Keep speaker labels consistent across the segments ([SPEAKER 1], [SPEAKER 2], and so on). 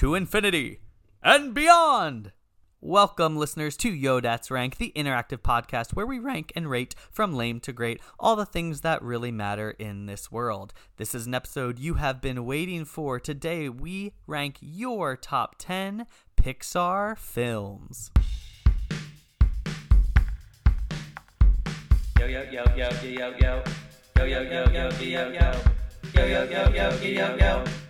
[SPEAKER 1] to infinity and beyond. Welcome, listeners, to Yo That's Rank, the interactive podcast where we rank and rate from lame to great all the things that really matter in this world. This is an episode you have been waiting for. Today, we rank your top 10 Pixar films.
[SPEAKER 2] Yo yo yo yo yo yo yo yo yo yo yo yo yo yo yo yo yo yo yo yo
[SPEAKER 3] Yo.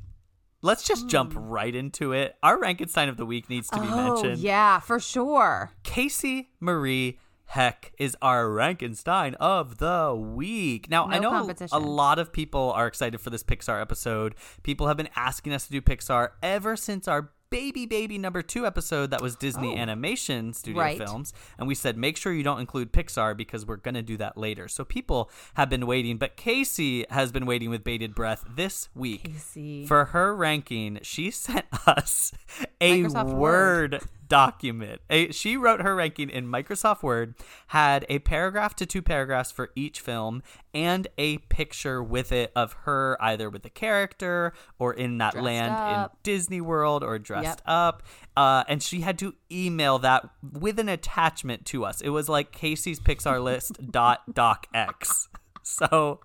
[SPEAKER 1] Let's just jump
[SPEAKER 4] Hmm.
[SPEAKER 1] right into it. Our Rankenstein of the week needs to be
[SPEAKER 4] oh,
[SPEAKER 1] mentioned.
[SPEAKER 4] yeah, for sure.
[SPEAKER 1] Casey Marie Heck is our Rankenstein of the week. Now, I know a lot of people are excited for this Pixar episode. People have been asking us to do Pixar ever since our baby baby number 2 episode that was Disney
[SPEAKER 4] Oh.
[SPEAKER 1] Animation Studio
[SPEAKER 4] Right.
[SPEAKER 1] Films, and we said make sure you don't include Pixar because we're going to do that later. So people have been waiting, but Casey has been waiting with bated breath this week.
[SPEAKER 4] Casey.
[SPEAKER 1] For her ranking, she sent us a
[SPEAKER 4] Microsoft
[SPEAKER 1] Word,
[SPEAKER 4] Word.
[SPEAKER 1] Document. A, she wrote her ranking in Microsoft Word, had a paragraph to two paragraphs for each film, and a picture with it of her either with the character or in that
[SPEAKER 4] Dressed
[SPEAKER 1] land
[SPEAKER 4] up.
[SPEAKER 1] in Disney World or dressed
[SPEAKER 4] Yep.
[SPEAKER 1] up. Uh, and she had to email that with an attachment to us. It was like Casey's Pixar list dot docx. So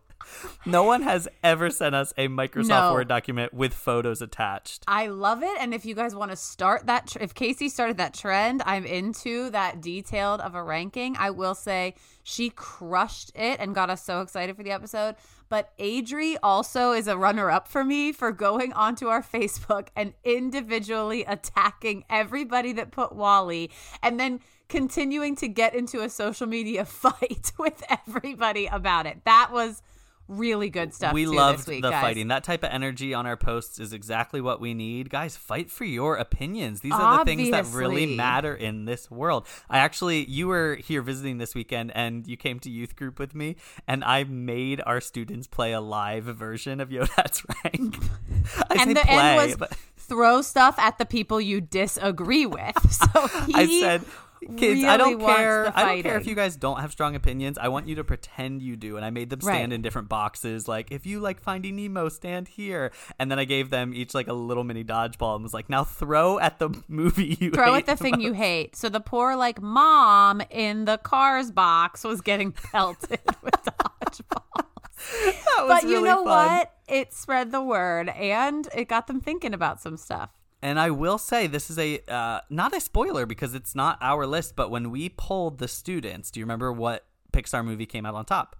[SPEAKER 1] no one has ever sent us a Microsoft
[SPEAKER 4] No.
[SPEAKER 1] Word document with photos attached.
[SPEAKER 4] I love it. And if you guys want to start that, tr- if Casey started that trend, I'm into that detailed of a ranking. I will say she crushed it and got us so excited for the episode. But Adri also is a runner up for me for going onto our Facebook and individually attacking everybody that put WALL-E and then continuing to get into a social media fight with everybody about it. That was really good stuff.
[SPEAKER 1] we loved
[SPEAKER 4] week,
[SPEAKER 1] the
[SPEAKER 4] guys.
[SPEAKER 1] fighting. That type of energy on our posts is exactly what we need. Guys, fight for your opinions. These are the things that really matter in this world. I actually, you were here visiting this weekend and you came to youth group with me, and I made our students play a live version of Yo That's Rank. I
[SPEAKER 4] and the
[SPEAKER 1] play,
[SPEAKER 4] end was
[SPEAKER 1] but
[SPEAKER 4] throw stuff at the people you disagree with. So he
[SPEAKER 1] I said, kids, I don't care. I don't care if you guys don't have strong opinions. I want you to pretend you do. And I made them stand
[SPEAKER 4] Right.
[SPEAKER 1] in different boxes. Like, if you like Finding Nemo, stand here. And then I gave them each like a little mini dodgeball and was like, now throw at the movie you
[SPEAKER 4] throw at the thing you hate. So the poor like mom in the cars box was getting pelted with dodgeballs.
[SPEAKER 1] That was
[SPEAKER 4] But you know
[SPEAKER 1] fun.
[SPEAKER 4] what? It spread the word and it got them thinking about some stuff.
[SPEAKER 1] And I will say this is a uh, not a spoiler because it's not our list. But when we polled the students, do you remember what Pixar movie came out on top?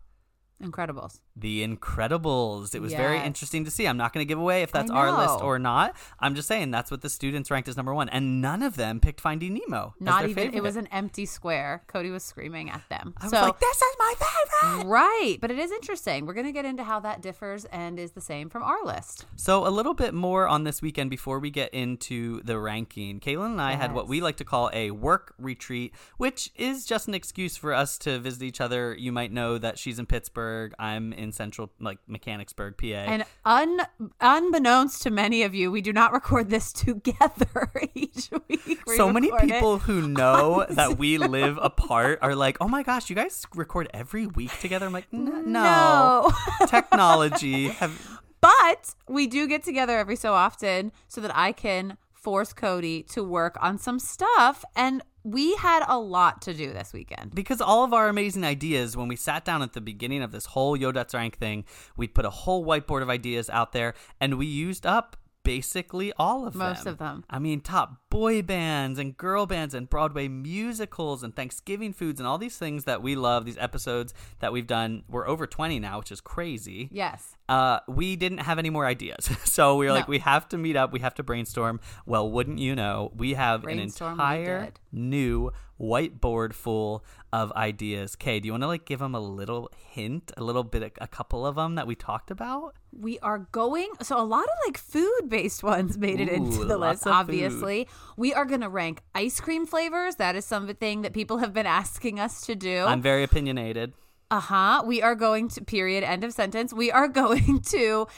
[SPEAKER 4] Incredibles.
[SPEAKER 1] The Incredibles. It was very interesting to see. I'm not going to give away if that's our list or not. I'm just saying that's what the students ranked as number one, and none of them picked Finding Nemo. as
[SPEAKER 4] Not even
[SPEAKER 1] favorite.
[SPEAKER 4] it was an empty square. Cody was screaming at them.
[SPEAKER 1] I was
[SPEAKER 4] so
[SPEAKER 1] like, "This is my favorite."
[SPEAKER 4] Right, but it is interesting. We're going to get into how that differs and is the same from our list.
[SPEAKER 1] So a little bit more on this weekend before we get into the ranking. Kaylin and I had what we like to call a work retreat, which is just an excuse for us to visit each other. You might know that she's in Pittsburgh. I'm in Central, like Mechanicsburg, PA.
[SPEAKER 4] And un, unbeknownst to many of you, we do not record this together each week. We
[SPEAKER 1] so many people who know that we live apart are like, "Oh my gosh, you guys record every week together." I'm like, "No,
[SPEAKER 4] No.
[SPEAKER 1] technology." Have
[SPEAKER 4] But we do get together every so often so that I can force Cody to work on some stuff. And we had a lot to do this weekend.
[SPEAKER 1] because all of our amazing ideas, when we sat down at the beginning of this whole Yo That's Rank thing, we put a whole whiteboard of ideas out there, and we used up basically all of them.
[SPEAKER 4] Most of them.
[SPEAKER 1] I mean, top boy bands and girl bands and Broadway musicals and Thanksgiving foods and all these things that we love. These episodes that we've done, we're over twenty now, which is crazy.
[SPEAKER 4] Yes.
[SPEAKER 1] uh, we didn't have any more ideas. So we were like, we have to meet up. We have to brainstorm. Well, wouldn't you know, we have
[SPEAKER 4] Brainstorm
[SPEAKER 1] an entire new whiteboard full of ideas. Kay, do you want to like give them a little hint, a little bit, a couple of them that we talked about?
[SPEAKER 4] We are going so a lot of like food based ones made it into the list,
[SPEAKER 1] of food.
[SPEAKER 4] obviously. We are gonna rank ice cream flavors. That is something that people have been asking us to do.
[SPEAKER 1] I'm very opinionated.
[SPEAKER 4] Uh huh. We are going to period end of sentence. We are going to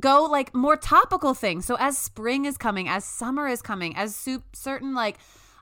[SPEAKER 4] go like more topical things. So as spring is coming, as summer is coming, as soup certain like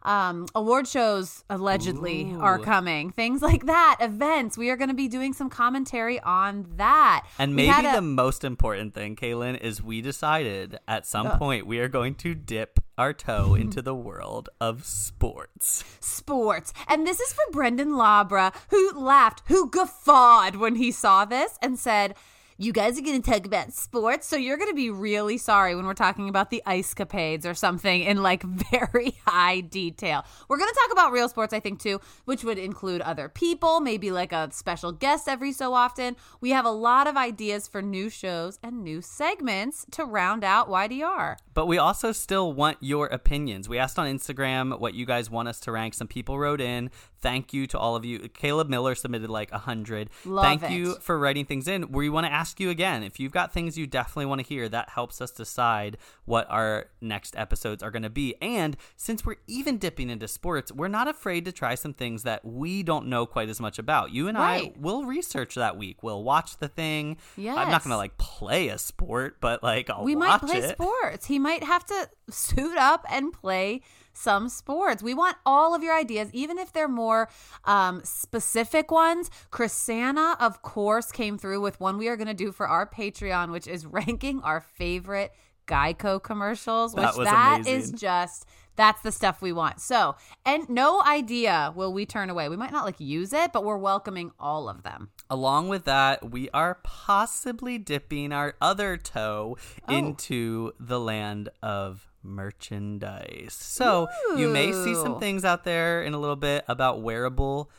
[SPEAKER 4] um award shows allegedly are coming things like that events we are going to be doing some commentary on that
[SPEAKER 1] And maybe
[SPEAKER 4] a-
[SPEAKER 1] the most important thing, Kaylin, is we decided at some
[SPEAKER 4] Uh.
[SPEAKER 1] point we are going to dip our toe into the world of sports.
[SPEAKER 4] sports. And this is for Brendan Labra, who laughed, who guffawed when he saw this and said, you guys are going to talk about sports, so you're going to be really sorry when we're talking about the ice capades or something in like very high detail. We're going to talk about real sports, I think, too, which would include other people, maybe like a special guest every so often. We have a lot of ideas for new shows and new segments to round out YDR.
[SPEAKER 1] But we also still want your opinions. We asked on Instagram what you guys want us to rank. Some people wrote in. Thank you to all of you. Caleb Miller submitted like a hundred.
[SPEAKER 4] Love
[SPEAKER 1] Thank
[SPEAKER 4] it.
[SPEAKER 1] you for writing things in. We want to ask you again if you've got things you definitely want to hear. That helps us decide what our next episodes are going to be. And since we're even dipping into sports, we're not afraid to try some things that we don't know quite as much about. You and
[SPEAKER 4] Right.
[SPEAKER 1] I will research that week. We'll watch the thing. I'm not going to like play a sport, but like I'll
[SPEAKER 4] we might play
[SPEAKER 1] it.
[SPEAKER 4] sports. He might have to suit up and play some sports. We want all of your ideas, even if they're more um, specific ones. Chrisanna, of course, came through with one we are going to do for our Patreon, which is ranking our favorite Geico commercials, which
[SPEAKER 1] That
[SPEAKER 4] that is just that's the stuff we want. So, and no idea will we turn away. We might not like use it, but we're welcoming all of them.
[SPEAKER 1] Along with that, we are possibly dipping our other toe
[SPEAKER 4] Oh.
[SPEAKER 1] into the land of merchandise. So you may see some things out there in a little bit about wearable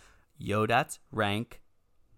[SPEAKER 1] Yodats rank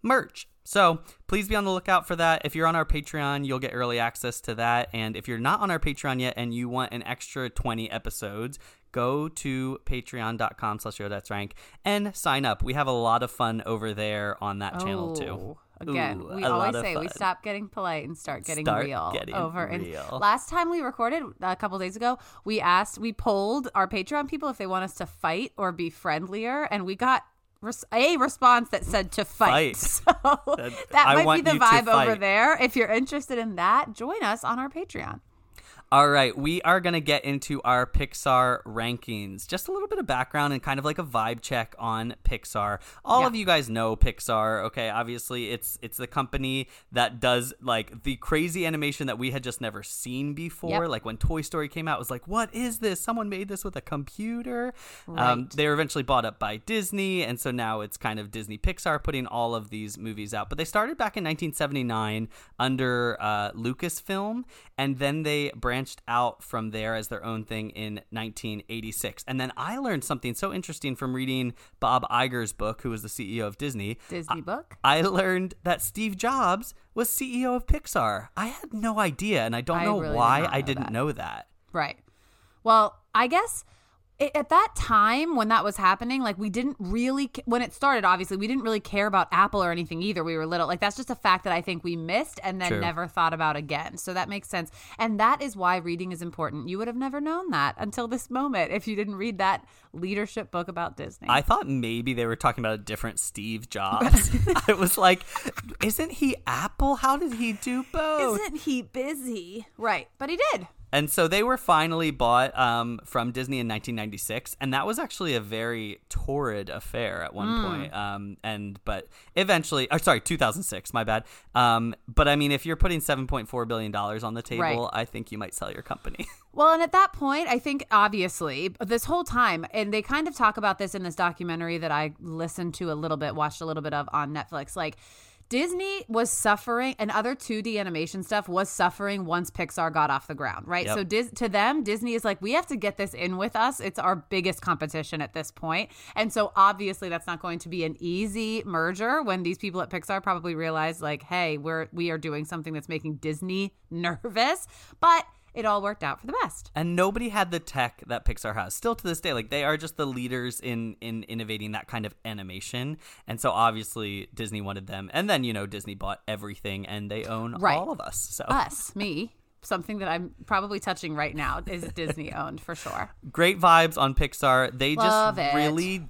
[SPEAKER 1] merch. So please be on the lookout for that. If you're on our Patreon, you'll get early access to that. And if you're not on our Patreon yet and you want an extra 20 episodes, go to patreon.com slash rank and sign up. We have a lot of fun over there on that channel too.
[SPEAKER 4] Oh, Again,
[SPEAKER 1] Ooh,
[SPEAKER 4] we always say we stop getting polite and start getting
[SPEAKER 1] Start
[SPEAKER 4] real
[SPEAKER 1] getting
[SPEAKER 4] over. And last time we recorded a couple days ago, we asked, we polled our Patreon people if they want us to fight or be friendlier, and we got res- a response that said to fight.
[SPEAKER 1] Fight.
[SPEAKER 4] So
[SPEAKER 1] That-
[SPEAKER 4] that, might be the vibe over there. If you're interested in that, join us on our Patreon.
[SPEAKER 1] All right, we are going to get into our Pixar rankings. Just a little bit of background and kind of like a vibe check on Pixar. All
[SPEAKER 4] Yeah.
[SPEAKER 1] of you guys know Pixar, okay? Obviously, it's it's the company that does like the crazy animation that we had just never seen before.
[SPEAKER 4] Yep.
[SPEAKER 1] Like when Toy Story came out, it was like, "What is this? Someone made this with a computer?" Um, they were eventually bought up by Disney, and so now it's kind of Disney Pixar putting all of these movies out. But they started back in 1979 under uh, Lucasfilm, and then they branched out from there as their own thing in 1986. And then I learned something so interesting from reading Bob Iger's book, who was the CEO of Disney.
[SPEAKER 4] Disney book.
[SPEAKER 1] I learned that Steve Jobs was CEO of Pixar. I had no idea, and I don't
[SPEAKER 4] I
[SPEAKER 1] know
[SPEAKER 4] really
[SPEAKER 1] why
[SPEAKER 4] not
[SPEAKER 1] I didn't
[SPEAKER 4] that.
[SPEAKER 1] know that.
[SPEAKER 4] Right. Well, I guess i at that time when that was happening, like we didn't really, when it started, obviously, we didn't really care about Apple or anything either. We were little. Like that's just a fact that I think we missed and then
[SPEAKER 1] True.
[SPEAKER 4] never thought about again. So that makes sense. And that is why reading is important. You would have never known that until this moment if you didn't read that leadership book about Disney.
[SPEAKER 1] I thought maybe they were talking about a different Steve Jobs. I was like, isn't he Apple? How did he do both?
[SPEAKER 4] Isn't he busy? Right. But he did.
[SPEAKER 1] And so they were finally bought um, from Disney in 1996, and that was actually a very torrid affair at one
[SPEAKER 4] Hmm.
[SPEAKER 1] point. Um, and but eventually, or sorry, 2006, my bad. Um, but I mean, if you're putting 7.4 billion dollars on the table,
[SPEAKER 4] Right.
[SPEAKER 1] I think you might sell your company.
[SPEAKER 4] Well, and at that point, I think obviously this whole time, and they kind of talk about this in this documentary that I listened to a little bit, watched a little bit of on Netflix. Like Disney was suffering and other 2D animation stuff was suffering once Pixar got off the ground, right?
[SPEAKER 1] Yep.
[SPEAKER 4] So Dis- to them, Disney is like, we have to get this in with us. It's our biggest competition at this point. And so obviously that's not going to be an easy merger when these people at Pixar probably realize like, hey, we're we are doing something that's making Disney nervous. But it all worked out for the best.
[SPEAKER 1] and nobody had the tech that Pixar has. Still to this day, like they are just the leaders in in innovating that kind of animation. And so obviously Disney wanted them. And then, you know, Disney bought everything and they own
[SPEAKER 4] Right.
[SPEAKER 1] all of us. So
[SPEAKER 4] Us, me, something that I'm probably touching right now is Disney owned for sure.
[SPEAKER 1] great vibes on Pixar. They
[SPEAKER 4] Love
[SPEAKER 1] just
[SPEAKER 4] it.
[SPEAKER 1] really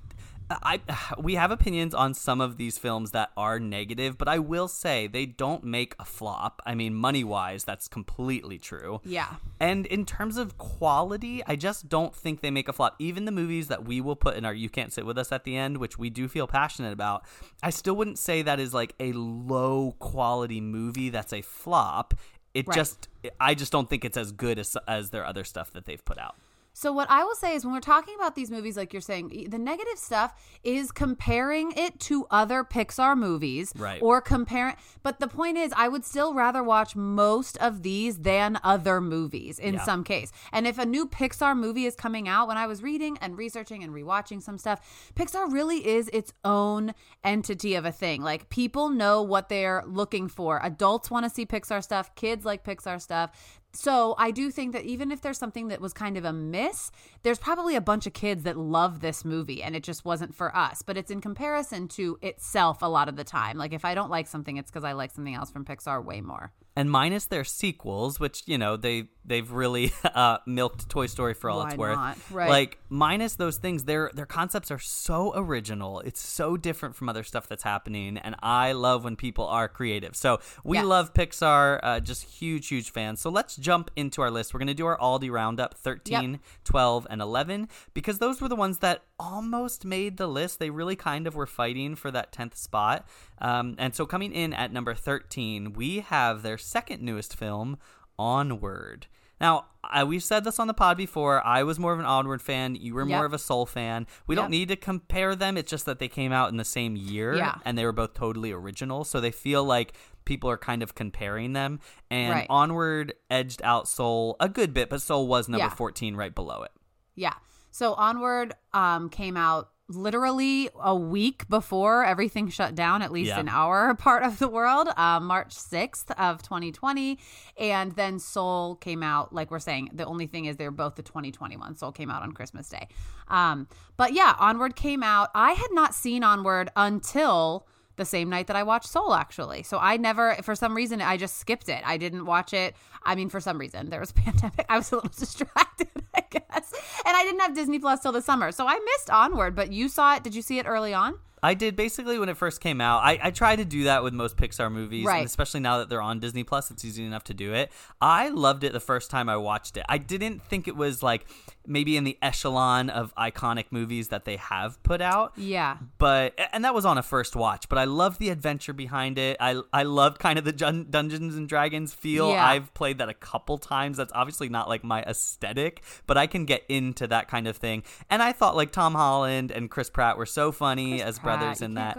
[SPEAKER 1] I we have opinions on some of these films that are negative, but I will say they don't make a flop. I mean, money-wise, that's completely true.
[SPEAKER 4] Yeah.
[SPEAKER 1] And in terms of quality, I just don't think they make a flop. Even the movies that we will put in our You Can't Sit With Us at the end, which we do feel passionate about, I still wouldn't say that is like a low quality movie that's a flop. It
[SPEAKER 4] Right.
[SPEAKER 1] just I just don't think it's as good as as their other stuff that they've put out.
[SPEAKER 4] So what I will say is when we're talking about these movies like you're saying the negative stuff is comparing it to other Pixar movies
[SPEAKER 1] Right.
[SPEAKER 4] or comparing but the point is I would still rather watch most of these than other movies in
[SPEAKER 1] Yeah.
[SPEAKER 4] some case. And if a new Pixar movie is coming out when I was reading and researching and rewatching some stuff, Pixar really is its own entity of a thing. Like people know what they're looking for. Adults want to see Pixar stuff, kids like Pixar stuff. So I do think that even if there's something that was kind of a miss, there's probably a bunch of kids that love this movie and it just wasn't for us. But it's in comparison to itself a lot of the time. Like if I don't like something, it's because I like something else from Pixar way more.
[SPEAKER 1] And minus their sequels, which you know they they've really uh, milked Toy Story for all
[SPEAKER 4] Why
[SPEAKER 1] it's worth.
[SPEAKER 4] not? Right.
[SPEAKER 1] Like minus those things, their their concepts are so original. It's so different from other stuff that's happening, and I love when people are creative. So we
[SPEAKER 4] Yes.
[SPEAKER 1] love Pixar, uh, just huge huge fans. So let's jump into our list. We're gonna do our Aldi roundup 13, 12, and 11 because those were the ones that almost made the list. They really kind of were fighting for that 10th spot. Um, and so coming in at number 13, we have their second newest film, Onward. Now, I, we've said this on the pod before. I was more of an Onward fan. You were more of a Soul fan. We
[SPEAKER 4] Yep.
[SPEAKER 1] don't need to compare them. It's just that they came out in the same year
[SPEAKER 4] Yeah.
[SPEAKER 1] and they were both totally original. So they feel like people are kind of comparing them. And
[SPEAKER 4] Right.
[SPEAKER 1] Onward edged out Soul a good bit, but Soul was number
[SPEAKER 4] Yeah.
[SPEAKER 1] 14 right below it.
[SPEAKER 4] Yeah. So Onward um, came out literally a week before everything shut down, at least
[SPEAKER 1] Yeah.
[SPEAKER 4] in our part of the world, uh, March 6th of 2020. And then Soul came out, like we're saying, the only thing is they're both the 2021. Soul came out on Christmas Day. Um, but yeah, Onward came out. I had not seen Onward until the same night that I watched Soul, actually. So I never, for some reason, I just skipped it. I didn't watch it. I mean, for some reason, there was a pandemic. I was a little distracted, I guess. And I didn't have Disney Plus till the summer. So I missed Onward, but you saw it. Did you see it early on?
[SPEAKER 1] I did basically when it first came out. I, I try to do that with most Pixar movies,
[SPEAKER 4] Right.
[SPEAKER 1] and especially now that they're on Disney Plus, it's easy enough to do it. I loved it the first time I watched it. I didn't think it was like maybe in the echelon of iconic movies that they have put out.
[SPEAKER 4] Yeah.
[SPEAKER 1] But and that was on a first watch. But I love the adventure behind it. I I loved kind of the Dun- Dungeons and Dragons feel.
[SPEAKER 4] Yeah.
[SPEAKER 1] I've played that a couple times. That's obviously not like my aesthetic, but I can get into that kind of thing. And I thought like Tom Holland and Chris Pratt were so funny
[SPEAKER 4] Chris
[SPEAKER 1] as
[SPEAKER 4] Pratt,
[SPEAKER 1] brothers in that.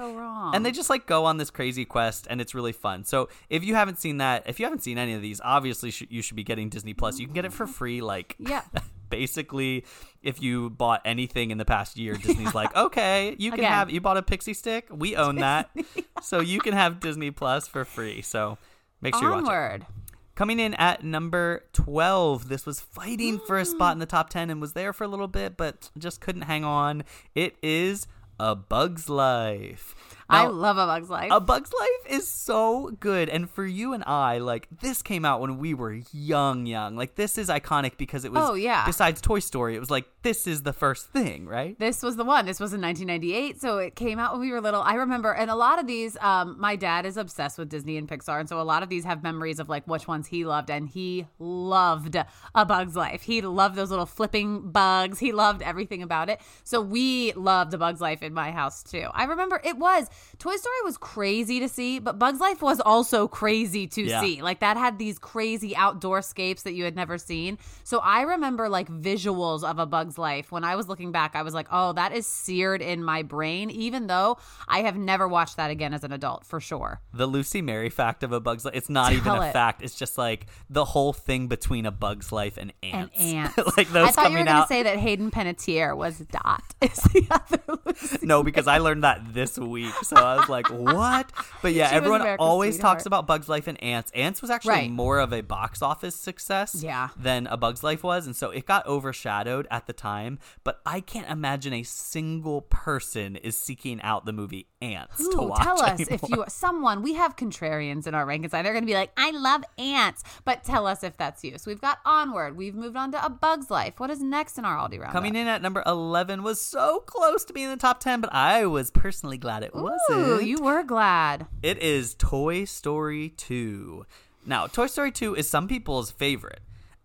[SPEAKER 1] And they just like go on this crazy quest, and it's really fun. So if you haven't seen that, if you haven't seen any of these, obviously sh- you should be getting Disney Plus. You can get it for free, like
[SPEAKER 4] Yeah.
[SPEAKER 1] basically if you bought anything in the past year disney's like okay you can
[SPEAKER 4] Again.
[SPEAKER 1] have you bought a pixie stick? We own that. So you can have disney plus for free. So make sure you watch it.
[SPEAKER 4] Onward.
[SPEAKER 1] coming in at number 12 this was fighting for a spot mm. in the top 10 and was there for a little bit but just couldn't hang on. It is a bug's life
[SPEAKER 4] I love A Bug's Life.
[SPEAKER 1] a Bug's Life is so good. And for you and I, like, this came out when we were young, young. Like, this is iconic because it was,
[SPEAKER 4] Oh, yeah.
[SPEAKER 1] besides Toy Story, it was like, this is the first thing, right?
[SPEAKER 4] This was the one. This was in 1998, so it came out when we were little. I remember, and a lot of these, um, my dad is obsessed with Disney and Pixar, and so a lot of these have memories of like which ones he loved, and he loved A Bug's Life. He loved those little flipping bugs. He loved everything about it. So we loved A Bug's Life in my house too. I remember it was Toy Story was crazy to see, but Bug's Life was also crazy to
[SPEAKER 1] Yeah.
[SPEAKER 4] see. Like that had these crazy outdoor scapes that you had never seen. So I remember like visuals of A Bug's Life, when I was looking back, I was like, oh, that is seared in my brain, even though I have never watched that again as an adult, for sure.
[SPEAKER 1] The Lucy Mary fact of a Bug's Life. It's not even
[SPEAKER 4] Tell
[SPEAKER 1] a
[SPEAKER 4] it.
[SPEAKER 1] fact. It's just like the whole thing between a Bug's Life and
[SPEAKER 4] Antz.
[SPEAKER 1] And
[SPEAKER 4] Antz.
[SPEAKER 1] like those coming out
[SPEAKER 4] I thought you were going to say that Hayden Panettiere was Dot. Is the other Lucy.
[SPEAKER 1] no, because I learned that this week. So I was like, what? But yeah,
[SPEAKER 4] She
[SPEAKER 1] everyone always talks about Bug's Life and Antz. Antz was actually
[SPEAKER 4] Right.
[SPEAKER 1] more of a box office success
[SPEAKER 4] Yeah.
[SPEAKER 1] than a Bug's Life was. And so it got overshadowed at the time. But I can't imagine a single person is seeking out the movie Antz to watch.
[SPEAKER 4] tell us if
[SPEAKER 1] anymore.
[SPEAKER 4] you someone we have contrarians in our rank rankings. They're going to be like, I love Antz, but tell us if that's you. So we've got onward. We've moved on to a Bug's Life. What is next in our Aldi round?
[SPEAKER 1] Coming in at number 11 was so close to being in the top 10, but I was personally glad it wasn't.
[SPEAKER 4] You were glad.
[SPEAKER 1] It is Toy Story 2. Now, Toy Story 2 is some people's favorite,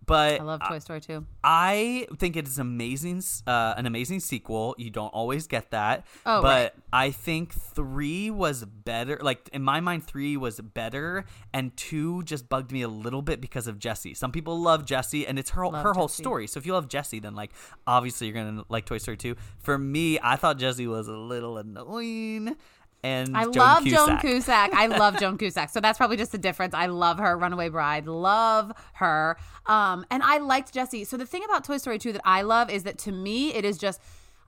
[SPEAKER 1] but
[SPEAKER 4] I love Toy Story 2.
[SPEAKER 1] I think it is amazing, uh, an amazing sequel. You don't always get that,
[SPEAKER 4] Oh,
[SPEAKER 1] but
[SPEAKER 4] right.
[SPEAKER 1] I think three was better. Like in my mind, three was better, and two just bugged me a little bit because of Jessie. Some people love Jessie, and it's her
[SPEAKER 4] Love
[SPEAKER 1] her whole story. So if you love Jessie, then like obviously you're gonna like Toy Story 2. For me, I thought Jessie was a little annoying. And
[SPEAKER 4] I
[SPEAKER 1] Joan
[SPEAKER 4] love
[SPEAKER 1] Cusack.
[SPEAKER 4] Joan Cusack. I love Joan Cusack. So that's probably just the difference. I love her, Runaway Bride. Love her. Um, and I liked Jessie. So the thing about Toy Story 2 that I love is that to me, it is just.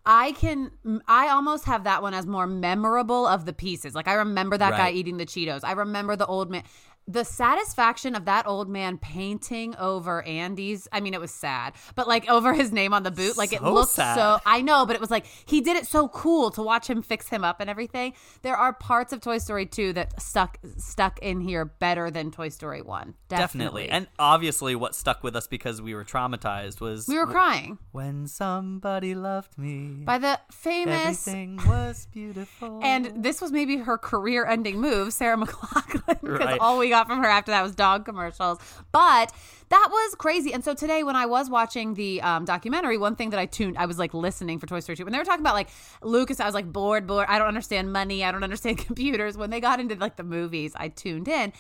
[SPEAKER 4] I can, I almost have that one as more memorable of the pieces. Like, I remember that guy eating the Cheetos. I remember the old man. The satisfaction of that old man painting over Andy's, I mean, it was sad, but like over his name on the boot, like it
[SPEAKER 1] So
[SPEAKER 4] looked
[SPEAKER 1] sad.
[SPEAKER 4] so I know, but it was like he did it so cool to watch him fix him up and everything. There are parts of Toy Story 2 that stuck stuck in here better than Toy Story 1. Definitely.
[SPEAKER 1] Definitely. And obviously, what stuck with us because we were traumatized was
[SPEAKER 4] we were crying
[SPEAKER 1] when somebody loved me.
[SPEAKER 4] by the famous
[SPEAKER 1] Everything was beautiful.
[SPEAKER 4] and this was maybe her career-ending move, Sarah McLachlan, because
[SPEAKER 1] Right.
[SPEAKER 4] all we got from her after that was dog commercials. But that was crazy. And so today, when I was watching the um, documentary, one thing that I tuned, I was like listening for Toy Story 2. When they were talking about like Lucas, I was like bored, bored. I don't understand money. I don't understand computers. When they got into like the movies, I tuned in.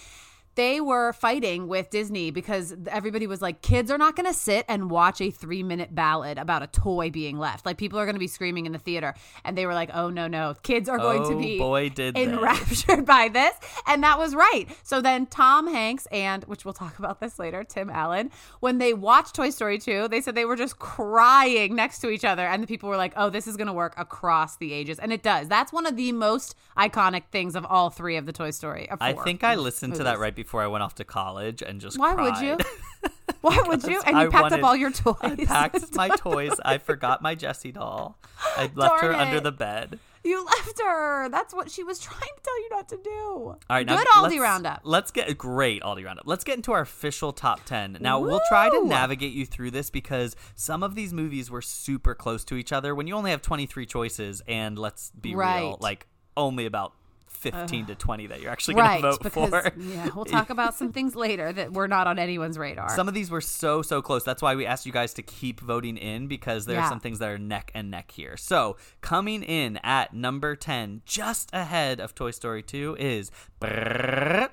[SPEAKER 4] They were fighting with Disney because everybody was like, kids are not going to sit and watch a three minute ballad about a toy being left. Like, people are going to be screaming in the theater. And they were like, oh, no, no. Kids are going to
[SPEAKER 1] Oh,
[SPEAKER 4] be
[SPEAKER 1] boy, did they.
[SPEAKER 4] enraptured by this. And that was right. So then Tom Hanks and, which we'll talk about this later, Tim Allen, when they watched Toy Story 2, they said they were just crying next to each other. And the people were like, oh, this is going to work across the ages. And it does. That's one of the most iconic things of all three of the Toy Story. uh,
[SPEAKER 1] I think I listened to that right before I went off to college and just
[SPEAKER 4] Why would you? Why would you? And you
[SPEAKER 1] I
[SPEAKER 4] packed
[SPEAKER 1] wanted-
[SPEAKER 4] up all your toys.
[SPEAKER 1] I packed my toys. I forgot my Jessie doll. I left her
[SPEAKER 4] Darn
[SPEAKER 1] under the bed.
[SPEAKER 4] You left her. That's what she was trying to tell you not to do.
[SPEAKER 1] All right, now
[SPEAKER 4] Good Aldi roundup.
[SPEAKER 1] Let's get a great Aldi roundup. Let's get into our official top ten. Now we'll try to navigate you through this because some of these movies were super close to each other. When you only have twenty three choices, and let's be real, like only about fifteen to twenty that you're actually going
[SPEAKER 4] Right,
[SPEAKER 1] to vote
[SPEAKER 4] because
[SPEAKER 1] for.
[SPEAKER 4] yeah, we'll talk about some things later that were not on anyone's radar.
[SPEAKER 1] Some of these were so so close. That's why we asked you guys to keep voting in because there are some things that are neck and neck here. So coming in at number ten, just ahead of Toy Story Two, is brrrr,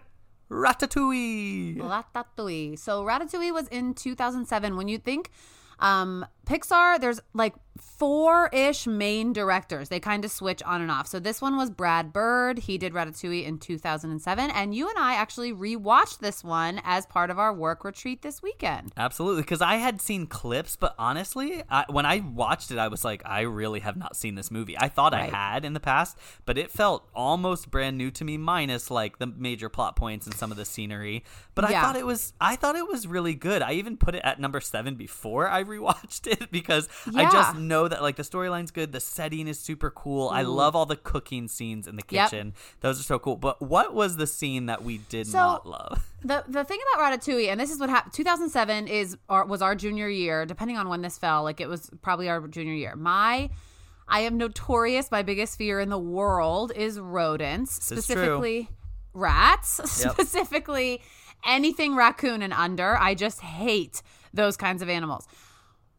[SPEAKER 1] Ratatouille.
[SPEAKER 4] Ratatouille. So Ratatouille was in 2007. When you think um, Pixar, there's like four ish main directors. They kind of switch on and off. So this one was Brad Bird. He did Ratatouille in 2007. And you and I actually rewatched this one as part of our work retreat this weekend.
[SPEAKER 1] Absolutely, because I had seen clips, but honestly, I, when I watched it, I was like, I really have not seen this movie. I thought
[SPEAKER 4] Right.
[SPEAKER 1] I had in the past, but it felt almost brand new to me, minus like the major plot points and some of the scenery. But I thought it was, I thought it was really good. I even put it at number seven before I rewatched it because I just
[SPEAKER 4] Yeah.
[SPEAKER 1] Know that like the storyline's good, the setting is super cool. I mm. love all the cooking scenes in the
[SPEAKER 4] Yep.
[SPEAKER 1] kitchen; those are so cool. But what was the scene that we did
[SPEAKER 4] So-
[SPEAKER 1] not love?
[SPEAKER 4] The the thing about Ratatouille, and this is what happened. 2007 is our, was our junior year. Depending on when this fell, like it was probably our junior year. My I am notorious. My biggest fear in the world is rodents,
[SPEAKER 1] is true.
[SPEAKER 4] specifically rats,
[SPEAKER 1] Yep.
[SPEAKER 4] specifically anything raccoon and under. I just hate those kinds of animals.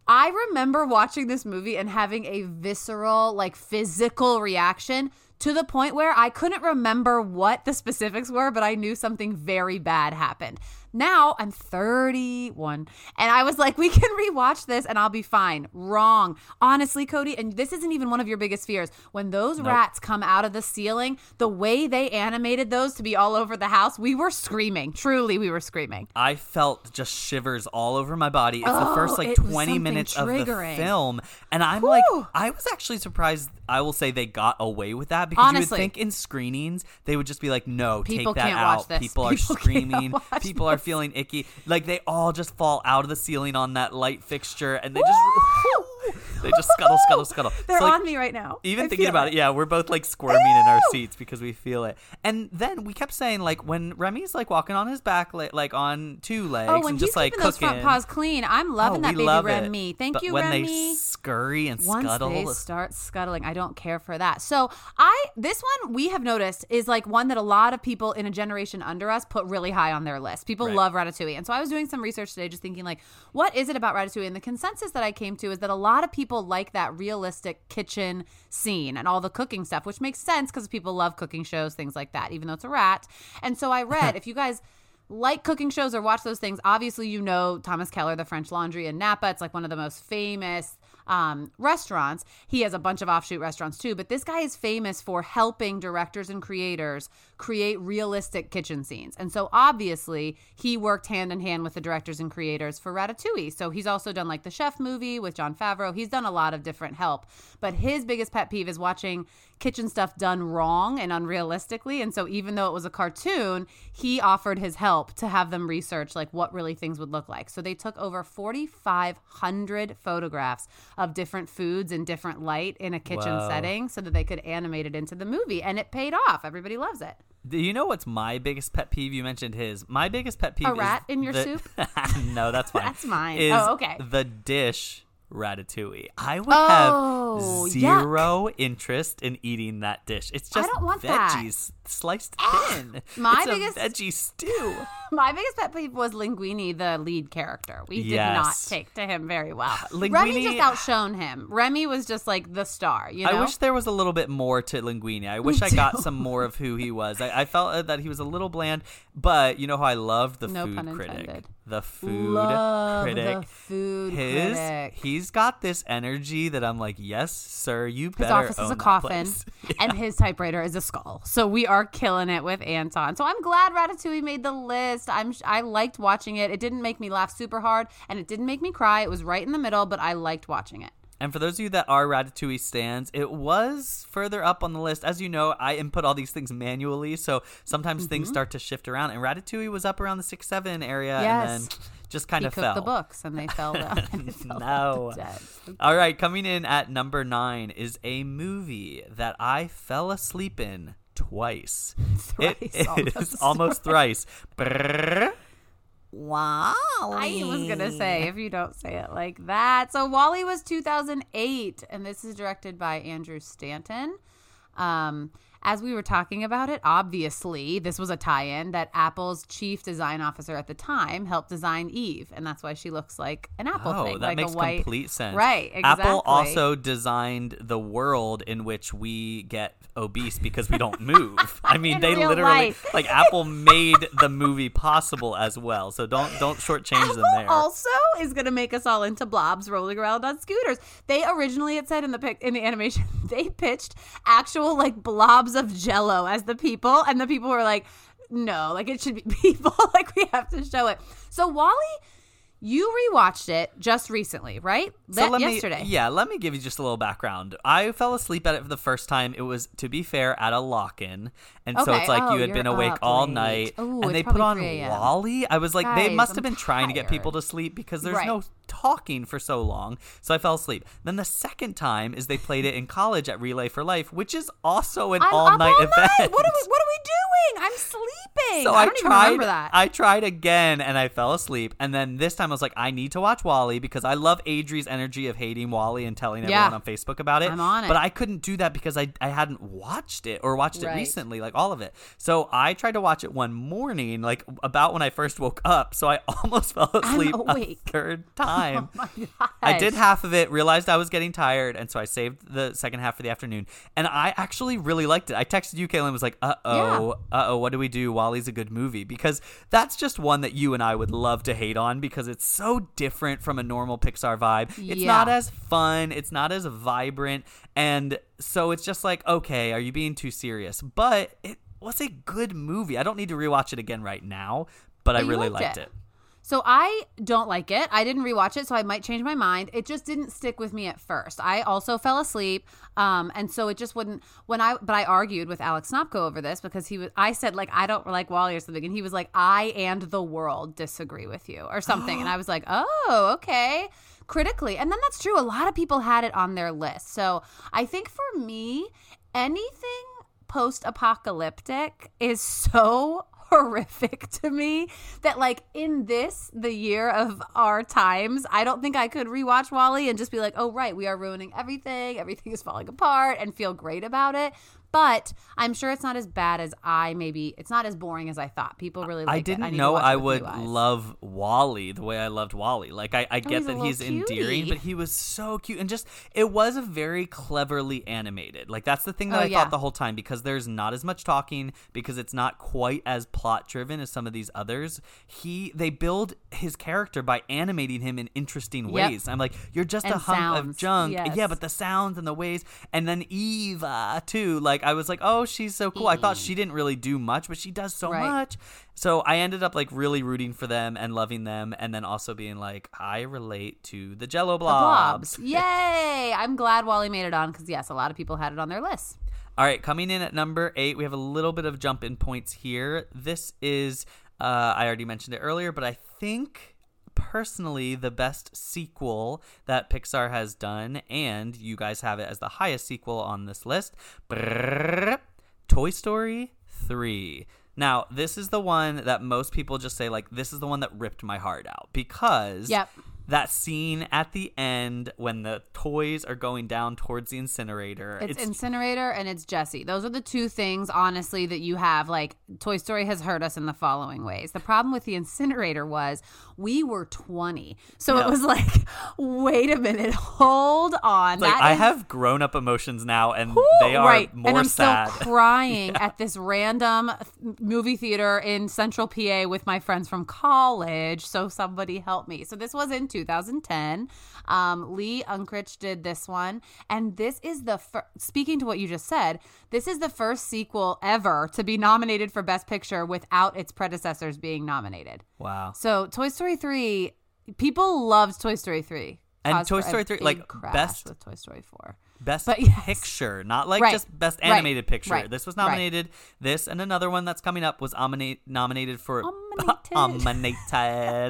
[SPEAKER 4] I remember watching this movie and having a visceral, like physical reaction to the point where I couldn't remember what the specifics were, but I knew something very bad happened. Now I'm 31 and I was like, we can rewatch this and I'll be fine. Wrong. Honestly, Cody, and this isn't even one of your biggest fears. When those rats come out of the ceiling, the way they animated those to be all over the house, we were screaming. Truly, we were screaming.
[SPEAKER 1] I felt just shivers all over my body. It's the
[SPEAKER 4] Oh,
[SPEAKER 1] first like 20
[SPEAKER 4] something
[SPEAKER 1] minutes of the film. And I'm like, I was actually surprised. I will say they got away with that because you would
[SPEAKER 4] Honestly.
[SPEAKER 1] think in screenings they would just be like, no,
[SPEAKER 4] People
[SPEAKER 1] take that
[SPEAKER 4] can't
[SPEAKER 1] out.
[SPEAKER 4] watch this.
[SPEAKER 1] People are
[SPEAKER 4] People cannot
[SPEAKER 1] screaming.
[SPEAKER 4] watch
[SPEAKER 1] People are feeling icky. Like they all just fall out of the ceiling on that light fixture and they just, they just scuttle, scuttle, scuttle.
[SPEAKER 4] They're
[SPEAKER 1] So, like,
[SPEAKER 4] on me right now.
[SPEAKER 1] even
[SPEAKER 4] I
[SPEAKER 1] thinking about it. yeah, we're both like squirming in our seats because we feel it. And then we kept saying like when Remy's like walking on his back, like on two legs,
[SPEAKER 4] Oh,
[SPEAKER 1] and just like
[SPEAKER 4] keeping those front paws clean, I'm oh, loving
[SPEAKER 1] oh,
[SPEAKER 4] that baby
[SPEAKER 1] love
[SPEAKER 4] Remy.
[SPEAKER 1] It.
[SPEAKER 4] Thank
[SPEAKER 1] but
[SPEAKER 4] you,
[SPEAKER 1] when
[SPEAKER 4] Remy.
[SPEAKER 1] they scurry and
[SPEAKER 4] Once
[SPEAKER 1] scuttle,
[SPEAKER 4] they start scuttling, I don't care for that. So I this one we have noticed is like one that a lot of people in a generation under us put really high on their list. People
[SPEAKER 1] Right.
[SPEAKER 4] love Ratatouille, and so I was doing some research today, just thinking like, what is it about Ratatouille? And the consensus that I came to is that a lot of people like that realistic kitchen scene and all the cooking stuff, which makes sense because people love cooking shows, things like that. Even though it's a rat, and so I read if you guys like cooking shows or watch those things, obviously you know Thomas Keller, the French Laundry in Napa. It's like one of the most famous um, restaurants. He has a bunch of offshoot restaurants too, but this guy is famous for helping directors and creators create realistic kitchen scenes. And so obviously he worked hand in hand with the directors and creators for Ratatouille. So he's also done like the chef movie with Jon Favreau. He's done a lot of different help, but his biggest pet peeve is watching kitchen stuff done wrong and unrealistically. And so even though it was a cartoon, he offered his help to have them research like what really things would look like. So they took over 4500 photographs of different foods and different light in a kitchen
[SPEAKER 1] Whoa.
[SPEAKER 4] setting so that they could animate it into the movie and it paid off. Everybody loves it.
[SPEAKER 1] Do you know what's my biggest pet peeve? You mentioned his. My biggest pet peeve
[SPEAKER 4] A
[SPEAKER 1] is
[SPEAKER 4] rat in your
[SPEAKER 1] the-
[SPEAKER 4] soup?
[SPEAKER 1] no, that's fine.
[SPEAKER 4] That's mine. Oh, okay.
[SPEAKER 1] The dish ratatouille. I would
[SPEAKER 4] Oh,
[SPEAKER 1] have
[SPEAKER 4] yuck.
[SPEAKER 1] zero interest in eating that dish. It's just I
[SPEAKER 4] don't want that.
[SPEAKER 1] Sliced thin.
[SPEAKER 4] my
[SPEAKER 1] it's
[SPEAKER 4] biggest-
[SPEAKER 1] veggie stew.
[SPEAKER 4] My biggest pet peeve was Linguini, the lead character. We did not take to him very well. Remy just outshone him. Remy was just like the star, you know?
[SPEAKER 1] I wish there was a little bit more to Linguini. I wish I got some more of who he was. I, I felt uh, that he was a little bland, but you know how I loved the
[SPEAKER 4] No
[SPEAKER 1] food critic. The food
[SPEAKER 4] Love
[SPEAKER 1] critic.
[SPEAKER 4] the food
[SPEAKER 1] his
[SPEAKER 4] critic.
[SPEAKER 1] he's got this energy that I'm like, yes, sir, you
[SPEAKER 4] His
[SPEAKER 1] better His
[SPEAKER 4] office is a coffin,
[SPEAKER 1] place."
[SPEAKER 4] and his typewriter is a skull. So we are killing it with Anton. So I'm glad Ratatouille made the list. I'm I liked watching it. It didn't make me laugh super hard, and it didn't make me cry. It was right in the middle, but I liked watching it.
[SPEAKER 1] And for those of you that are Ratatouille stands, it was further up on the list. As you know, I input all these things manually, so sometimes
[SPEAKER 4] Mm-hmm.
[SPEAKER 1] things start to shift around. And Ratatouille was up around the six seven area, and then just kind
[SPEAKER 4] He
[SPEAKER 1] of fell.
[SPEAKER 4] the books, and they fell down. they fell
[SPEAKER 1] No.
[SPEAKER 4] dead.
[SPEAKER 1] All right, coming in at number nine is a movie that I fell asleep in twice.
[SPEAKER 4] Thrice,
[SPEAKER 1] it
[SPEAKER 4] almost.
[SPEAKER 1] is almost thrice. Brrr.
[SPEAKER 3] Wow.
[SPEAKER 4] I was gonna say if you don't say it like that. So WALL-E was 2008, and this is directed by Andrew Stanton. Um, as we were talking about it, obviously this was a tie-in that Apple's chief design officer at the time helped design Eve, and that's why she looks like an apple
[SPEAKER 1] Oh,
[SPEAKER 4] thing,
[SPEAKER 1] that
[SPEAKER 4] like
[SPEAKER 1] makes
[SPEAKER 4] a white.
[SPEAKER 1] complete sense.
[SPEAKER 4] Right, Exactly.
[SPEAKER 1] Apple also designed the world in which we get obese because we don't move. I mean,
[SPEAKER 4] In
[SPEAKER 1] they literally
[SPEAKER 4] life.
[SPEAKER 1] like Apple made the movie possible as well. So don't don't shortchange them there.
[SPEAKER 4] Also is going to make us all into blobs rolling around on scooters. They originally, it said in the pic in the animation, they pitched actual like blobs of Jello as the people, and the people were like, "No, like it should be people. like we have to show it." So WALL-E, you rewatched it just recently, right? That-
[SPEAKER 1] let
[SPEAKER 4] yesterday.
[SPEAKER 1] Me, yeah, let me give you just a little background. I fell asleep at it for the first time. It was, to be fair, at a lock-in, and so it's like
[SPEAKER 4] Oh,
[SPEAKER 1] you had been awake all
[SPEAKER 4] late.
[SPEAKER 1] night,
[SPEAKER 4] Ooh,
[SPEAKER 1] and they put on
[SPEAKER 4] probably 3
[SPEAKER 1] WALL-E. I was like, they
[SPEAKER 4] Guys,
[SPEAKER 1] must
[SPEAKER 4] I'm
[SPEAKER 1] have been trying to get people to sleep because there's
[SPEAKER 4] Right.
[SPEAKER 1] no talking for so long. So I fell asleep. Then the second time is they played it in college at Relay for Life, which is also an
[SPEAKER 4] all
[SPEAKER 1] event.
[SPEAKER 4] night. What are we? What are we doing? I'm sleeping.
[SPEAKER 1] So
[SPEAKER 4] I
[SPEAKER 1] I,
[SPEAKER 4] don't even
[SPEAKER 1] tried.
[SPEAKER 4] remember that.
[SPEAKER 1] I tried again and I fell asleep. And then this time I was like, I need to watch WALL-E because I love Adri's energy of hating WALL-E and telling
[SPEAKER 4] Yeah.
[SPEAKER 1] everyone on Facebook about it.
[SPEAKER 4] I'm on it.
[SPEAKER 1] But I couldn't do that because I I hadn't watched it or watched it recently, like all of it. So I tried to watch it one morning, like about when I first woke up. So I almost fell asleep a third time.
[SPEAKER 4] oh.
[SPEAKER 1] I did half of it, realized I was getting tired, and so I saved the second half for the afternoon. And I actually really liked it. I texted you, Kaylin, was like, uh oh, uh oh, what do we do? WALL-E's a good movie. Because that's just one that you and I would love to hate on because it's so different from a normal Pixar vibe. It's
[SPEAKER 4] Yeah.
[SPEAKER 1] not as fun, it's not as vibrant. And so it's just like, okay, are you being too serious? But it was a good movie. I don't need to rewatch it again right now, but, I really
[SPEAKER 4] liked
[SPEAKER 1] liked
[SPEAKER 4] it.
[SPEAKER 1] it.
[SPEAKER 4] So I don't like it. I didn't rewatch it, so I might change my mind. It just didn't stick with me at first. I also fell asleep, um, and so it just wouldn't. When I but I argued with Alex Snopko over this because he was. I said like I don't like WALL-E or something, and he was like I and the world disagree with you or something, and I was like oh okay critically, and then that's true. A lot of people had it on their list, so I think for me anything post apocalyptic is so horrific to me that like in this the year of our times i don't think i could rewatch WALL-E and just be like oh right we are ruining everything everything is falling apart and feel great about it but i'm sure it's not as bad as i maybe it's not as boring as i thought people really like
[SPEAKER 1] I didn't know I would love WALL-E the way I loved WALL-E. Like I, I oh, get
[SPEAKER 4] he's
[SPEAKER 1] that he's endearing, but he was so cute and just it was a very cleverly animated. Like that's the thing that
[SPEAKER 4] Oh,
[SPEAKER 1] I
[SPEAKER 4] yeah.
[SPEAKER 1] thought the whole time because there's not as much talking because it's not quite as plot driven as some of these others. He they build his character by animating him in interesting
[SPEAKER 4] Yep.
[SPEAKER 1] ways. I'm like, you're just a
[SPEAKER 4] And
[SPEAKER 1] hunk of
[SPEAKER 4] sounds.
[SPEAKER 1] junk. Yeah, but the sounds and the ways and then Eva too. Like I was like, oh, she's so cool. I thought she didn't really do much, but she does so
[SPEAKER 4] Right.
[SPEAKER 1] much. So I ended up like really rooting for them and loving them, and then also being like, I relate to the Jello
[SPEAKER 4] The
[SPEAKER 1] blobs.
[SPEAKER 4] blobs yay i'm glad WALL-E made it on because yes a lot of people had it on their list
[SPEAKER 1] All right, coming in at number eight, we have a little bit of jump in points here. This is, uh, I already mentioned it earlier, but I think personally the best sequel that Pixar has done, and you guys have it as the highest sequel on this list. Brrrr. Toy Story 3. Now, this is the one that most people just say, like, this is the one that ripped my heart out because
[SPEAKER 4] Yep.
[SPEAKER 1] That scene at the end when the toys are going down towards the incinerator.
[SPEAKER 4] It's, Incinerator and it's Jessie. Those are the two things, honestly, that you have. Like, Toy Story has hurt us in the following ways. The problem with the Incinerator was we were 20. So
[SPEAKER 1] Yeah.
[SPEAKER 4] it was like, wait a minute, hold on.
[SPEAKER 1] like I
[SPEAKER 4] is-
[SPEAKER 1] have grown up emotions now, and
[SPEAKER 4] Whew,
[SPEAKER 1] they are
[SPEAKER 4] right.
[SPEAKER 1] more
[SPEAKER 4] and I'm
[SPEAKER 1] sad.
[SPEAKER 4] still crying at this random movie theater in Central PA with my friends from college. So somebody help me. So this was in 2010. Um, Lee Unkrich did this one, and this is the fir- speaking to what you just said. This is the first sequel ever to be nominated for Best Picture without its predecessors being nominated.
[SPEAKER 1] wow.
[SPEAKER 4] So Toy Story 3, people loved Toy Story 3.
[SPEAKER 1] And Toy Story 3, like, best-
[SPEAKER 4] with Toy Story 4.
[SPEAKER 1] Best
[SPEAKER 4] yes.
[SPEAKER 1] picture, not like
[SPEAKER 4] Right.
[SPEAKER 1] just best
[SPEAKER 4] Right.
[SPEAKER 1] animated picture.
[SPEAKER 4] Right.
[SPEAKER 1] This was
[SPEAKER 4] Right.
[SPEAKER 1] nominated. This and another one that's coming up was nominate, nominated for
[SPEAKER 4] Nominated.
[SPEAKER 1] nominated,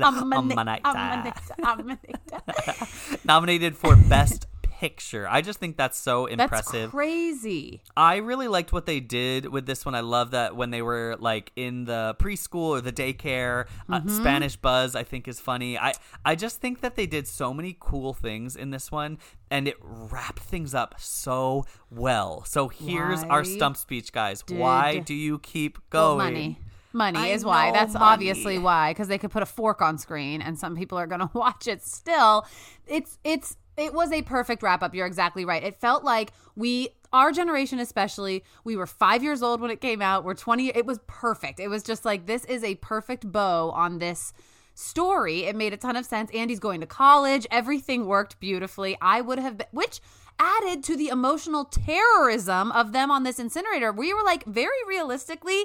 [SPEAKER 4] Amana-
[SPEAKER 1] nominated.
[SPEAKER 4] amana- amana-
[SPEAKER 1] nominated for best picture. I just think that's so impressive.
[SPEAKER 4] That's crazy.
[SPEAKER 1] I really liked what they did with this one. I love that when they were like in the preschool or the daycare, uh,
[SPEAKER 4] Mm-hmm.
[SPEAKER 1] Spanish Buzz I think is funny. I I just think that they did so many cool things in this one and it wrapped things up so well. So here's our stump speech guys. Why do you keep going?
[SPEAKER 4] money. Money
[SPEAKER 1] I
[SPEAKER 4] is why. That's
[SPEAKER 1] money.
[SPEAKER 4] obviously why because they could put a fork on screen and some people are going to watch it still. It's it's it was a perfect wrap up. You're exactly right. It felt like we our generation especially, we were 5 years old when it came out. We're 20 it was perfect. It was just like this is a perfect bow on this story. It made a ton of sense. Andy's going to college. Everything worked beautifully. I would have been, which added to the emotional terrorism of them on this incinerator. We were like, very realistically,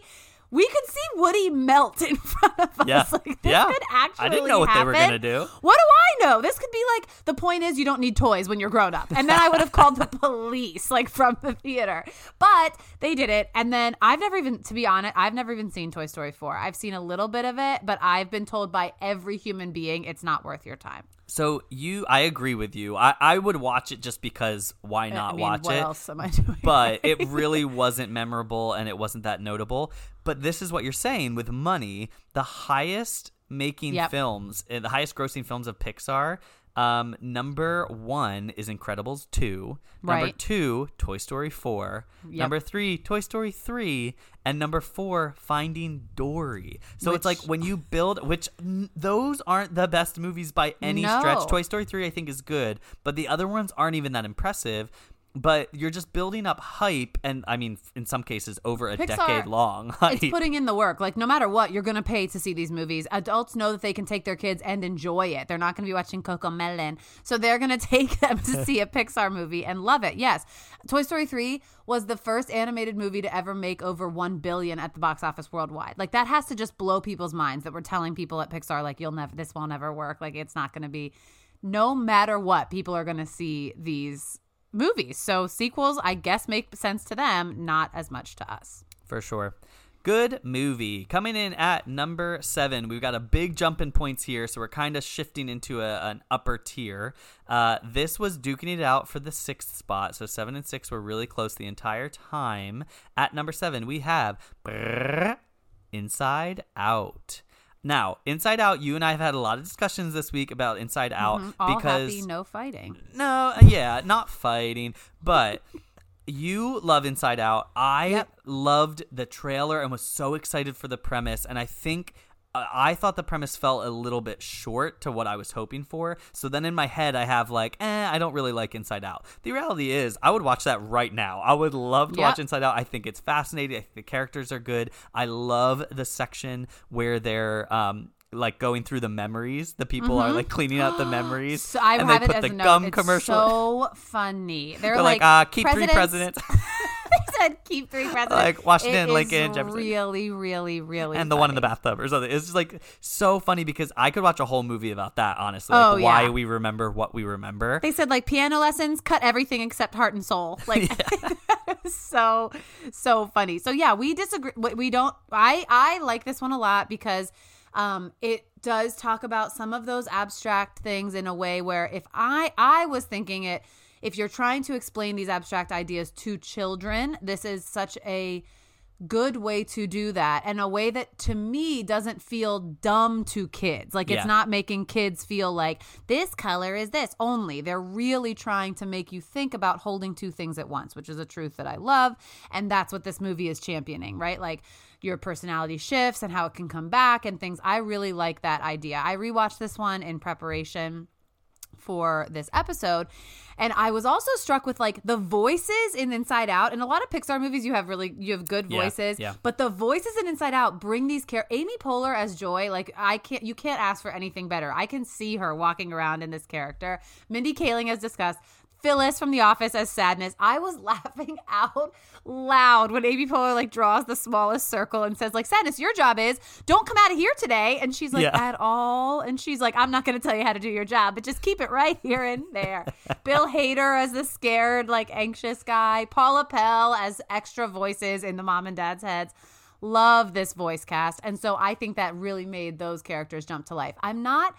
[SPEAKER 4] we could see Woody melt in front of us.
[SPEAKER 1] Yeah.
[SPEAKER 4] Like, this
[SPEAKER 1] Yeah.
[SPEAKER 4] could actually
[SPEAKER 1] I didn't know what they were gonna do.
[SPEAKER 4] What do I know? This could be like the point is you don't need toys when you're grown up. And then I would have called the police like from the theater. But they did it. And then I've never even to be honest, I've never even seen Toy Story 4. I've seen a little bit of it, but I've been told by every human being it's not worth your time.
[SPEAKER 1] So you, I agree with you. I, I would watch it just because why not
[SPEAKER 4] I mean,
[SPEAKER 1] watch
[SPEAKER 4] what
[SPEAKER 1] it?
[SPEAKER 4] else am I doing?
[SPEAKER 1] but it really wasn't memorable and it wasn't that notable. But this is what you're saying with money, the highest making
[SPEAKER 4] Yep.
[SPEAKER 1] films, uh, the highest grossing films of Pixar. Um, number one is Incredibles 2. Number
[SPEAKER 4] Right.
[SPEAKER 1] two, Toy Story 4.
[SPEAKER 4] Yep.
[SPEAKER 1] Number three, Toy Story 3. And number four, Finding Dory. So it's like when you build, which n- those aren't the best movies by any stretch. Toy Story 3, I think, is good, but the other ones aren't even that impressive. But you're just building up hype, and I mean, in some cases, over a
[SPEAKER 4] Pixar,
[SPEAKER 1] decade long hype.
[SPEAKER 4] it's putting in the work. Like no matter what, you're gonna pay to see these movies. Adults know that they can take their kids and enjoy it. They're not gonna be watching Cocomelon, so they're gonna take them to see a Pixar movie and love it. Yes, Toy Story three was the first animated movie to ever make over one billion at the box office worldwide. Like that has to just blow people's minds that we're telling people at Pixar like you'll never, this will never work. Like it's not gonna be. No matter what, people are gonna see these movies. So sequels, I guess, make sense to them, not as much to us.
[SPEAKER 1] for sure. Good movie. Coming in at number seven. We've got a big jump in points here, so we're kind of shifting into a, an upper tier. Uh, this was duking it out for the sixth spot, so seven and six were really close the entire time. At number seven, we have Inside Out. Now, Inside Out, you and I have had a lot of discussions this week about Inside Out
[SPEAKER 4] Mm-hmm. All
[SPEAKER 1] because
[SPEAKER 4] happy, no fighting.
[SPEAKER 1] no, yeah, not fighting, but you love Inside Out. I
[SPEAKER 4] Yep.
[SPEAKER 1] loved the trailer and was so excited for the premise, and I think. I thought the premise fell a little bit short to what I was hoping for. So then in my head, I have like, eh, I don't really like Inside Out. The reality is, I would watch that right now. I would love to watch Inside Out. I think it's fascinating. I think the characters are good. I love the section where they're um, like going through the memories. The people are like cleaning out the memories.
[SPEAKER 4] Mm-hmm. So I
[SPEAKER 1] and
[SPEAKER 4] have
[SPEAKER 1] they put the
[SPEAKER 4] note.
[SPEAKER 1] gum
[SPEAKER 4] It's
[SPEAKER 1] commercial.
[SPEAKER 4] So funny. They're,
[SPEAKER 1] They're like,
[SPEAKER 4] like,
[SPEAKER 1] uh, keep three presidents.
[SPEAKER 4] they said keep three presidents.
[SPEAKER 1] Like Washington,
[SPEAKER 4] It
[SPEAKER 1] Lincoln, Jefferson.
[SPEAKER 4] Really, really, really.
[SPEAKER 1] and the one in the bathtub or something. It's just like so funny because I could watch a whole movie about that, honestly.
[SPEAKER 4] Oh,
[SPEAKER 1] Like why we remember what we remember.
[SPEAKER 4] They said like piano lessons, cut everything except heart and soul. Like so so funny. So yeah, we disagree we don't I I like this one a lot because um it does talk about some of those abstract things in a way where if I I was thinking it if you're trying to explain these abstract ideas to children, this is such a good way to do that and a way that to me doesn't feel dumb to kids. Like it's not making kids feel like this color is this only. They're really trying to make you think about holding two things at once, which is a truth that I love. And that's what this movie is championing, right? Like your personality shifts and how it can come back and things. I really like that idea. I rewatched this one in preparation for this episode. And I was also struck with like the voices in Inside Out. In a lot of Pixar movies, you have really you have good
[SPEAKER 1] Yeah,
[SPEAKER 4] voices.
[SPEAKER 1] yeah.
[SPEAKER 4] But the voices in Inside Out bring these care Amy Poehler as Joy, like I can't you can't ask for anything better. I can see her walking around in this character. Mindy Kaling as Disgust. Phyllis from The Office as Sadness. I was laughing out loud when Amy Poehler like draws the smallest circle and says like Sadness, your job is don't come out of here today. And she's like
[SPEAKER 1] Yeah.
[SPEAKER 4] at all, and she's like I'm not going to tell you how to do your job, but just keep it right here and there. Bill Hader as the scared like anxious guy. Paula Pell as extra voices in the mom and dad's heads. Love this voice cast, and so I think that really made those characters jump to life. I'm not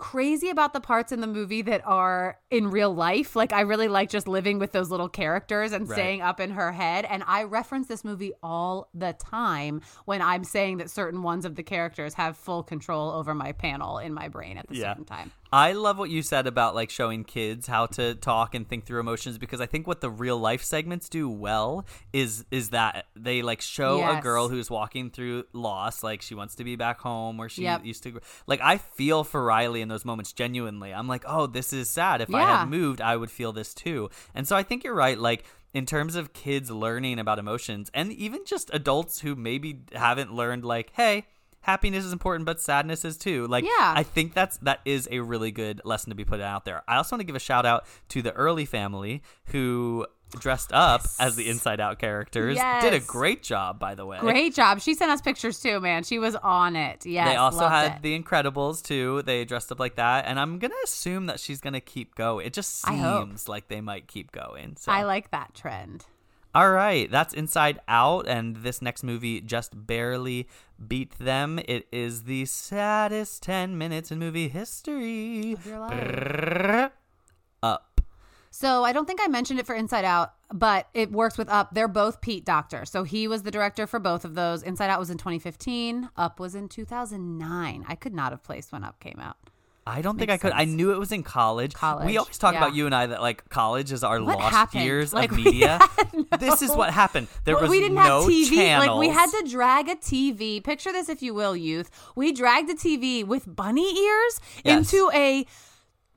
[SPEAKER 4] crazy about the parts in the movie that are in real life. Like I really like just living with those little characters and
[SPEAKER 1] Right.
[SPEAKER 4] staying up in her head. And I reference this movie all the time when I'm saying that certain ones of the characters have full control over my panel in my brain at the
[SPEAKER 1] Yeah.
[SPEAKER 4] certain time.
[SPEAKER 1] I love what you said about like showing kids how to talk and think through emotions because I think what the real life segments do well is is that they like show a girl who's walking through loss, like she wants to be back home where she
[SPEAKER 4] Yep.
[SPEAKER 1] used to. Like I feel for Riley in those moments genuinely. I'm like, oh, this is sad. If I had moved, I would feel this too. And so I think you're right. Like in terms of kids learning about emotions, and even just adults who maybe haven't learned, like, hey. Happiness is important, but sadness is too. Like,
[SPEAKER 4] Yeah.
[SPEAKER 1] I think that's that is a really good lesson to be put out there. I also want to give a shout out to the early family who dressed up as the Inside Out characters. Did a great job, by the way.
[SPEAKER 4] Great job. She sent us pictures too, man. She was on it. Yes.
[SPEAKER 1] They also had
[SPEAKER 4] it.
[SPEAKER 1] the Incredibles too. They dressed up like that, and I'm gonna assume that she's gonna keep going. It just seems like they might keep going. So
[SPEAKER 4] I like that trend.
[SPEAKER 1] All right, that's Inside Out, and this next movie just barely beat them. It is the saddest 10 minutes in movie history.
[SPEAKER 4] Of your life.
[SPEAKER 1] Up.
[SPEAKER 4] So I don't think I mentioned it for Inside Out, but it works with Up. They're both Pete Docter. So he was the director for both of those. Inside Out was in 2015. Up was in 2009. I could not have placed when Up came out.
[SPEAKER 1] I don't think I could. I knew it was in college.
[SPEAKER 4] College,
[SPEAKER 1] We always talk
[SPEAKER 4] yeah.
[SPEAKER 1] about you and I that like college is our
[SPEAKER 4] What
[SPEAKER 1] lost
[SPEAKER 4] happened?
[SPEAKER 1] years
[SPEAKER 4] Like,
[SPEAKER 1] of media.
[SPEAKER 4] had
[SPEAKER 1] This is what happened. There
[SPEAKER 4] Well,
[SPEAKER 1] was
[SPEAKER 4] we didn't
[SPEAKER 1] no
[SPEAKER 4] have TV.
[SPEAKER 1] channels.
[SPEAKER 4] Like we had to drag a TV. Picture this, if you will, youth. We dragged a TV with bunny ears
[SPEAKER 1] Yes.
[SPEAKER 4] into a.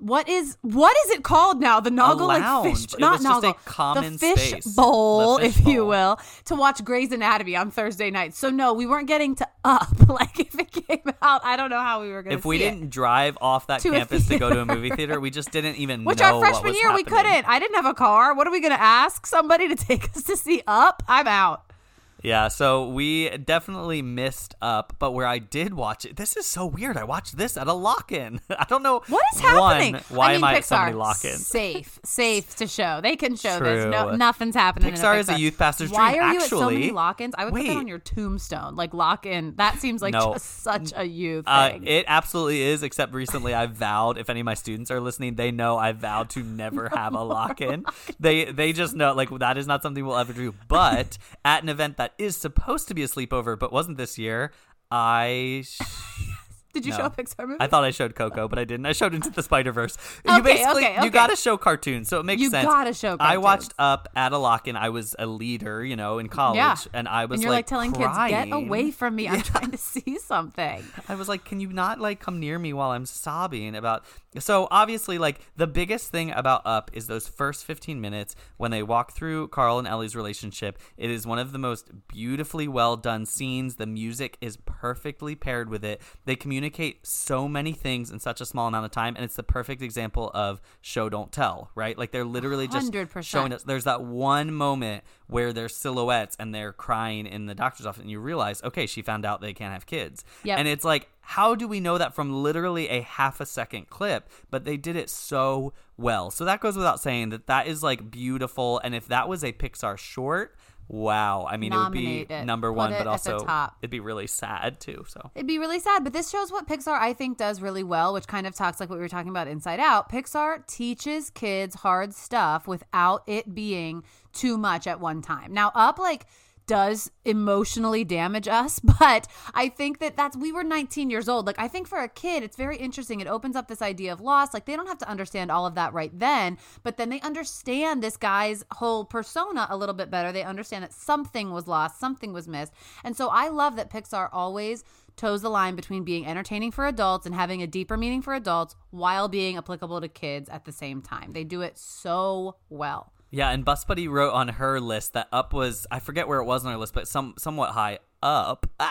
[SPEAKER 4] What is what is it called now? The Noggle like fish, not
[SPEAKER 1] was just a
[SPEAKER 4] Noggle, the fish
[SPEAKER 1] space.
[SPEAKER 4] bowl,
[SPEAKER 1] The fish
[SPEAKER 4] if you will, to watch Grey's Anatomy on Thursday night. So no, we weren't getting to up. Like if it came out, I don't know how we were going to.
[SPEAKER 1] If we didn't drive off that
[SPEAKER 4] To
[SPEAKER 1] campus to go to a movie theater, we just didn't even
[SPEAKER 4] Which
[SPEAKER 1] know
[SPEAKER 4] our
[SPEAKER 1] what
[SPEAKER 4] freshman
[SPEAKER 1] was
[SPEAKER 4] year we couldn't. I didn't have a car. What are we going to ask somebody to take us to see Up? I'm out.
[SPEAKER 1] Yeah, so we definitely missed up, but where I did watch it, this is so weird. I watched this at a lock-in. I don't know
[SPEAKER 4] What is happening?
[SPEAKER 1] One, why
[SPEAKER 4] I mean,
[SPEAKER 1] am I at
[SPEAKER 4] Pixar,
[SPEAKER 1] so many lock-ins?
[SPEAKER 4] Safe, safe to show. They can show this. No, nothing's happening. in
[SPEAKER 1] Pixar is a youth pastor's
[SPEAKER 4] Why
[SPEAKER 1] dream.
[SPEAKER 4] are you at so many
[SPEAKER 1] Actually-
[SPEAKER 4] lock-ins? I would put that on your tombstone. Like lock-in. That seems like
[SPEAKER 1] No.
[SPEAKER 4] just such a youth
[SPEAKER 1] Uh,
[SPEAKER 4] thing.
[SPEAKER 1] it absolutely is, except recently I vowed, if any of my students are listening, they know I vowed to never have a lock-in. They they just know, like, that is not something we'll ever do. But at an event that is supposed to be a sleepover, but wasn't this year, I...
[SPEAKER 4] Did you
[SPEAKER 1] no.
[SPEAKER 4] show a Pixar movie?
[SPEAKER 1] I thought I showed Coco, but I didn't. I showed Into the Spider Verse. you
[SPEAKER 4] Okay,
[SPEAKER 1] basically
[SPEAKER 4] okay, okay.
[SPEAKER 1] you gotta show cartoons, so it makes
[SPEAKER 4] You
[SPEAKER 1] sense.
[SPEAKER 4] You gotta show
[SPEAKER 1] I watched. Up at a lock, and I was a leader, you know, in college,
[SPEAKER 4] yeah.
[SPEAKER 1] and I was
[SPEAKER 4] and you're like, telling kids,
[SPEAKER 1] crying.
[SPEAKER 4] "Get away from me! I'm trying to see something."
[SPEAKER 1] I was like, can you not like come near me while I'm sobbing about so obviously like the biggest thing about Up is those first 15 minutes when they walk through Carl and Ellie's relationship. It is one of the most beautifully well done scenes. The music is perfectly paired with it. They communicate so many things in such a small amount of time and it's the perfect example of show don't tell, right? Like they're literally just
[SPEAKER 4] 100%.
[SPEAKER 1] showing us there's that one moment where they're silhouettes and they're crying in the doctor's office and you realize, okay, she found out they can't have kids.
[SPEAKER 4] Yep.
[SPEAKER 1] And it's like, how do we know that from literally a half a second clip? But they did it so well. So that goes without saying that that is like beautiful. And if that was a Pixar short, wow. I mean,
[SPEAKER 4] Nominate
[SPEAKER 1] it would be
[SPEAKER 4] it.
[SPEAKER 1] number one,
[SPEAKER 4] it
[SPEAKER 1] but also it'd be really sad too. So
[SPEAKER 4] It'd be really sad, but this shows what Pixar I think does really well, which kind of talks like what we were talking about Inside Out. Pixar teaches kids hard stuff without it being too much at one time. Now, Up like does emotionally damage us, but I think that that's we were 19 years old. Like I think for a kid, it's very interesting. It opens up this idea of loss. Like they don't have to understand all of that right then, but then they understand this guy's whole persona a little bit better. They understand that something was lost, something was missed. And so I love that Pixar always toes the line between being entertaining for adults and having a deeper meaning for adults while being applicable to kids at the same time. They do it so well.
[SPEAKER 1] Yeah, and Bus Buddy wrote on her list that Up was I forget where it was on her list, but some somewhat high up.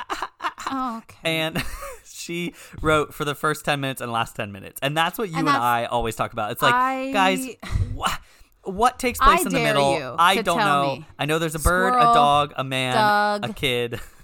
[SPEAKER 4] Oh, okay.
[SPEAKER 1] and she wrote for the first 10 minutes and last 10 minutes and that's what you and,
[SPEAKER 4] And
[SPEAKER 1] i always talk about it's like
[SPEAKER 4] I-
[SPEAKER 1] guys what what takes place
[SPEAKER 4] I
[SPEAKER 1] in the middle i don't know
[SPEAKER 4] me.
[SPEAKER 1] i know there's a bird a dog a man a kid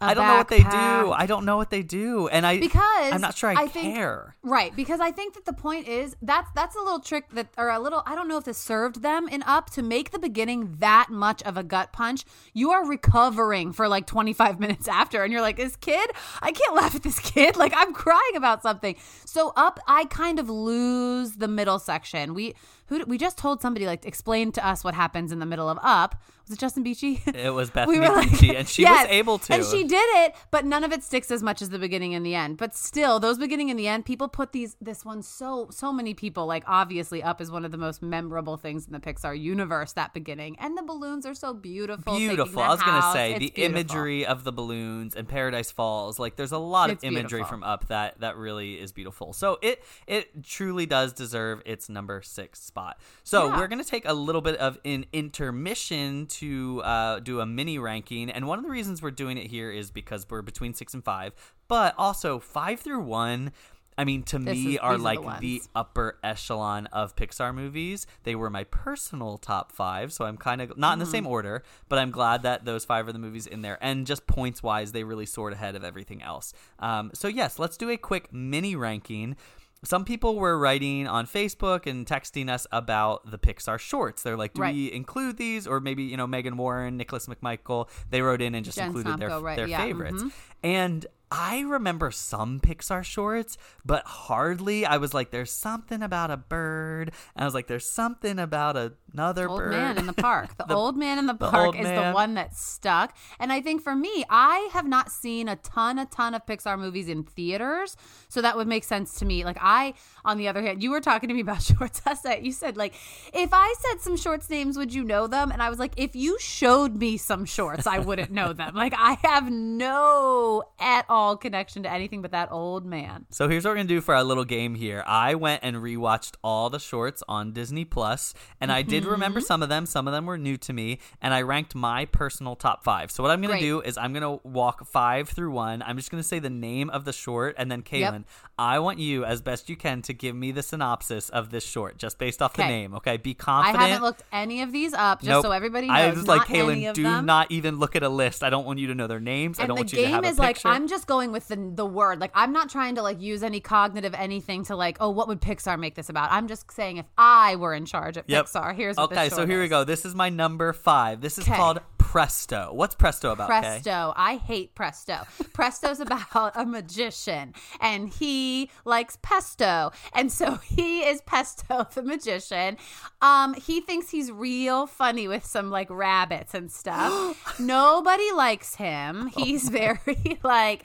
[SPEAKER 1] I don't know what they do. I don't know what they do, and I
[SPEAKER 4] because
[SPEAKER 1] I'm not sure I,
[SPEAKER 4] I think-
[SPEAKER 1] care.
[SPEAKER 4] Right, because I think that the point is that's that's a little trick that or a little I don't know if this served them in up to make the beginning that much of a gut punch. You are recovering for like 25 minutes after and you're like, "This kid, I can't laugh at this kid. Like I'm crying about something." So up I kind of lose the middle section. We who we just told somebody like explain to us what happens in the middle of up. Was it Justin Beachy?
[SPEAKER 1] It was Bethany
[SPEAKER 4] we like,
[SPEAKER 1] Beachy, and she
[SPEAKER 4] Yes,
[SPEAKER 1] was able to.
[SPEAKER 4] and she did it, but none of it sticks as much as the beginning and the end. But still, those beginning and the end, people put these this one so so many people like obviously up is one of the most memorable things in the Pixar universe. That beginning and the balloons are so beautiful.
[SPEAKER 1] beautiful. I was gonna say
[SPEAKER 4] It's
[SPEAKER 1] the
[SPEAKER 4] beautiful.
[SPEAKER 1] imagery of the balloons and Paradise Falls. Like there's a lot
[SPEAKER 4] It's
[SPEAKER 1] of imagery
[SPEAKER 4] beautiful.
[SPEAKER 1] from Up that that really is beautiful. So it it truly does deserve its number six spot. So
[SPEAKER 4] Yeah.
[SPEAKER 1] we're gonna take a little bit of an intermission to uh, do a mini ranking, and one of the reasons we're doing it here is because we're between six and five, but also five through one. I mean, to
[SPEAKER 4] This
[SPEAKER 1] me,
[SPEAKER 4] is-
[SPEAKER 1] are
[SPEAKER 4] these are
[SPEAKER 1] like
[SPEAKER 4] the
[SPEAKER 1] the upper echelon of Pixar movies. They were my personal top five, so I'm kind of not in the same
[SPEAKER 4] Mm-hmm.
[SPEAKER 1] order, but I'm glad that those five are the movies in there. And just points wise, they really soared ahead of everything else. Um, so yes, let's do a quick mini ranking. Some people were writing on Facebook and texting us about the Pixar shorts. They're like, do
[SPEAKER 4] Right.
[SPEAKER 1] we include these? Or maybe, you know, Megan Warren, Nicholas McMichael, they wrote in and just
[SPEAKER 4] Jen
[SPEAKER 1] included their,
[SPEAKER 4] right,
[SPEAKER 1] their
[SPEAKER 4] yeah, mm-hmm.
[SPEAKER 1] favorites. And I remember some Pixar shorts, but hardly. I was like, there's something about a bird. And I was like, there's something about another
[SPEAKER 4] old
[SPEAKER 1] bird.
[SPEAKER 4] man in the park. The,
[SPEAKER 1] The-
[SPEAKER 4] old man in the
[SPEAKER 1] the
[SPEAKER 4] park
[SPEAKER 1] old
[SPEAKER 4] is the one that stuck. And I think for me, I have not seen a ton, a ton of Pixar movies in theaters, so that would make sense to me. Like I, on the other hand, you were talking to me about shorts last night. You said like, if I said some shorts names, would you know them? And I was like, if you showed me some shorts, I wouldn't know them. Like I have no at all connection to anything but that old man.
[SPEAKER 1] So here's what we're gonna do for our little game here. I went and rewatched all the shorts on Disney Plus, and I did remember
[SPEAKER 4] Mm-hmm.
[SPEAKER 1] some of them. Some of them were new to me, and I ranked my personal top five. So what I'm gonna
[SPEAKER 4] Great.
[SPEAKER 1] do is I'm gonna walk five through one. I'm just gonna say the name of the short, and then Kaylin,
[SPEAKER 4] Yep.
[SPEAKER 1] I want you as best you can to give me the synopsis of this short, just based off the name. Okay, be confident.
[SPEAKER 4] I haven't looked any of these up, just
[SPEAKER 1] Nope.
[SPEAKER 4] so everybody knows.
[SPEAKER 1] I was like, Kaylin, do
[SPEAKER 4] them.
[SPEAKER 1] not even look at a list. I don't want you to know their names. I don't want you to have a
[SPEAKER 4] is like
[SPEAKER 1] picture.
[SPEAKER 4] I'm just going with the the word. Like I'm not trying to like use any cognitive anything to like, oh, what would Pixar make this about? I'm just saying if I were in charge at
[SPEAKER 1] Yep.
[SPEAKER 4] Pixar, here's what
[SPEAKER 1] okay. So here we go. This is my number five. This is
[SPEAKER 4] 'Kay.
[SPEAKER 1] called Presto. What's Presto about? Kay?
[SPEAKER 4] Presto. I hate Presto. Presto's about a magician and he likes pesto. And so he is Pesto the magician. Um he thinks he's real funny with some like rabbits and stuff. Nobody likes him. He's very like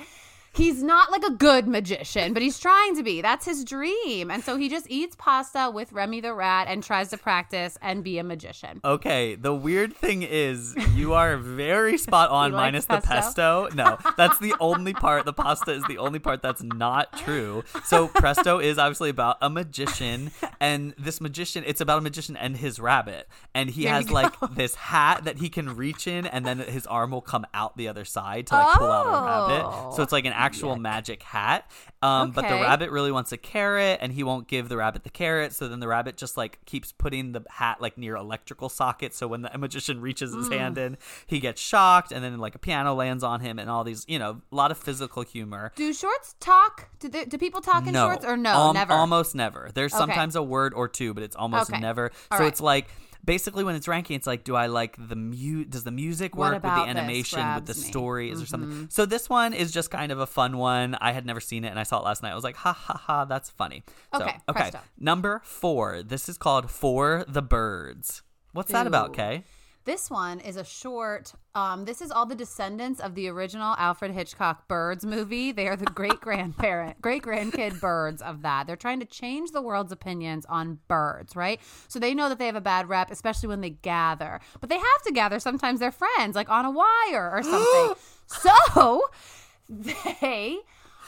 [SPEAKER 4] He's not like a good magician, but he's trying to be. That's his dream. And so he just eats pasta with Remy the rat and tries to practice and be a magician.
[SPEAKER 1] Okay, the weird thing is you are very spot on
[SPEAKER 4] You like
[SPEAKER 1] minus the pesto. No, that's the only part. The pasta is the only part that's not true. So Presto is obviously about a magician and this magician it's about a magician and his rabbit. And he
[SPEAKER 4] There
[SPEAKER 1] has like this hat that he can reach in and then his arm will come out the other side to like pull out a rabbit. So it's like an actual magic hat. Um but the rabbit really wants a carrot and he won't give the rabbit the carrot, so then the rabbit just like keeps putting the hat like near electrical sockets so when the magician reaches his
[SPEAKER 4] Mm.
[SPEAKER 1] hand in, he gets shocked and then like a piano lands on him and all these, you know, a lot of physical humor.
[SPEAKER 4] Do shorts talk? Do, they, do people talk in
[SPEAKER 1] no,
[SPEAKER 4] shorts or no?
[SPEAKER 1] Al-
[SPEAKER 4] never.
[SPEAKER 1] Almost never. There's
[SPEAKER 4] Okay.
[SPEAKER 1] sometimes a word or two, but it's almost
[SPEAKER 4] Okay.
[SPEAKER 1] never.
[SPEAKER 4] All
[SPEAKER 1] so
[SPEAKER 4] right.
[SPEAKER 1] it's like basically when it's ranking, it's like, do I like the mu? Does the music work with the animation, with the
[SPEAKER 4] me? Mm-hmm.
[SPEAKER 1] story? Is there something? So this one is just kind of a fun one. I had never seen it, and I saw it last night. I was like, ha ha ha, that's funny. So,
[SPEAKER 4] Okay,
[SPEAKER 1] okay. Number four. This is called For the Birds. What's that about, Kay?
[SPEAKER 4] This one is a short. Um, this is all the descendants of the original Alfred Hitchcock Birds movie. They are the great grandparent, great grandkid birds of that. They're trying to change the world's opinions on birds, right? So they know that they have a bad rep, especially when they gather. But they have to gather. Sometimes they're friends, like on a wire or something. so they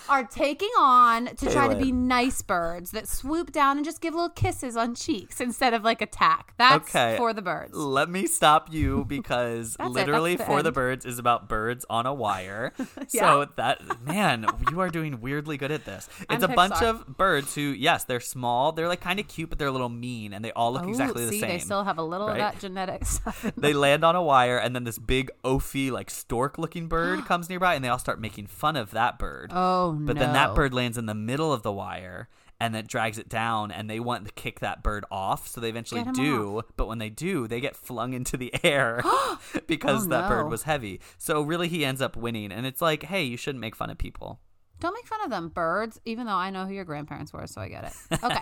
[SPEAKER 4] are taking on to try to be nice birds that swoop down and just give little kisses on cheeks instead of like attack. That's
[SPEAKER 1] Okay.
[SPEAKER 4] for the birds.
[SPEAKER 1] Let me stop you because literally
[SPEAKER 4] the
[SPEAKER 1] For the. Birds is about birds on a wire.
[SPEAKER 4] Yeah.
[SPEAKER 1] So that man, you are doing weirdly good at this. It's
[SPEAKER 4] I'm
[SPEAKER 1] a bunch of birds who, yes, they're small. They're like kind of cute, but they're a little mean, and they all look
[SPEAKER 4] Ooh,
[SPEAKER 1] exactly the
[SPEAKER 4] see,
[SPEAKER 1] same.
[SPEAKER 4] They still have a little
[SPEAKER 1] right?
[SPEAKER 4] of that genetic stuff.
[SPEAKER 1] they
[SPEAKER 4] them.
[SPEAKER 1] land on a wire, and then this big oafy, like stork-looking bird comes nearby, and they all start making fun of that bird.
[SPEAKER 4] Oh
[SPEAKER 1] But then that bird lands in the middle of the wire and then drags it down and they want to kick that bird off so they eventually do but when they do they get flung into the air oh, because
[SPEAKER 4] Oh,
[SPEAKER 1] that bird was heavy so really he ends up winning and it's like hey you shouldn't make fun of people
[SPEAKER 4] Don't make fun of them, birds. Even though I know who your grandparents were, so I get it. Okay.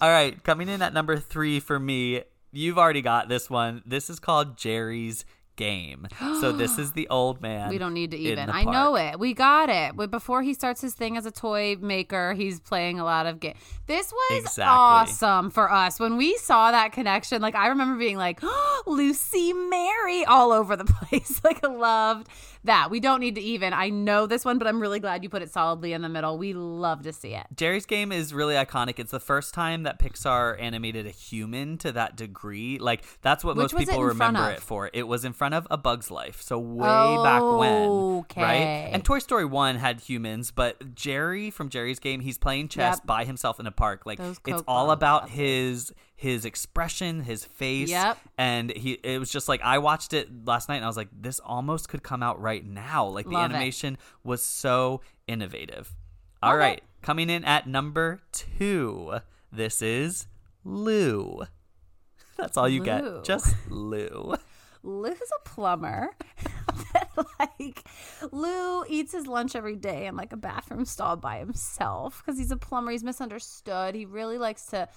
[SPEAKER 1] All right coming in at number three for me you've already got this one this is called Geri's game so this is the old man
[SPEAKER 4] We don't need to even. I know it. We got it. But before he starts his thing as a toy maker, he's playing a lot of games. This was
[SPEAKER 1] Exactly.
[SPEAKER 4] awesome for us when we saw that connection. Like I remember being like, oh, Lucy Mary all over the place. like I loved that. We don't need to even. I know this one, but I'm really glad you put it solidly in the middle. We love to see it.
[SPEAKER 1] Geri's game is really iconic. It's the first time that Pixar animated a human to that degree. Like that's what
[SPEAKER 4] Which
[SPEAKER 1] most
[SPEAKER 4] was it
[SPEAKER 1] people remember it for. It was in front of A Bug's Life, so way back when,
[SPEAKER 4] Okay.
[SPEAKER 1] right? And Toy Story One had humans, but Geri from Geri's game, he's playing chess
[SPEAKER 4] Yep.
[SPEAKER 1] by himself in a park. Like it's all about his his expression, his face.
[SPEAKER 4] Yep.
[SPEAKER 1] And he it was just like I watched it last night and I was like, this almost could come out right now. Like the
[SPEAKER 4] Love it.
[SPEAKER 1] animation was so innovative. All
[SPEAKER 4] Okay.
[SPEAKER 1] right, coming in at number two, this is Lou. That's all you
[SPEAKER 4] Lou.
[SPEAKER 1] get, just Lou.
[SPEAKER 4] Lou's a plumber. like Lou eats his lunch every day in like a bathroom stall by himself because he's a plumber. He's misunderstood. He really likes to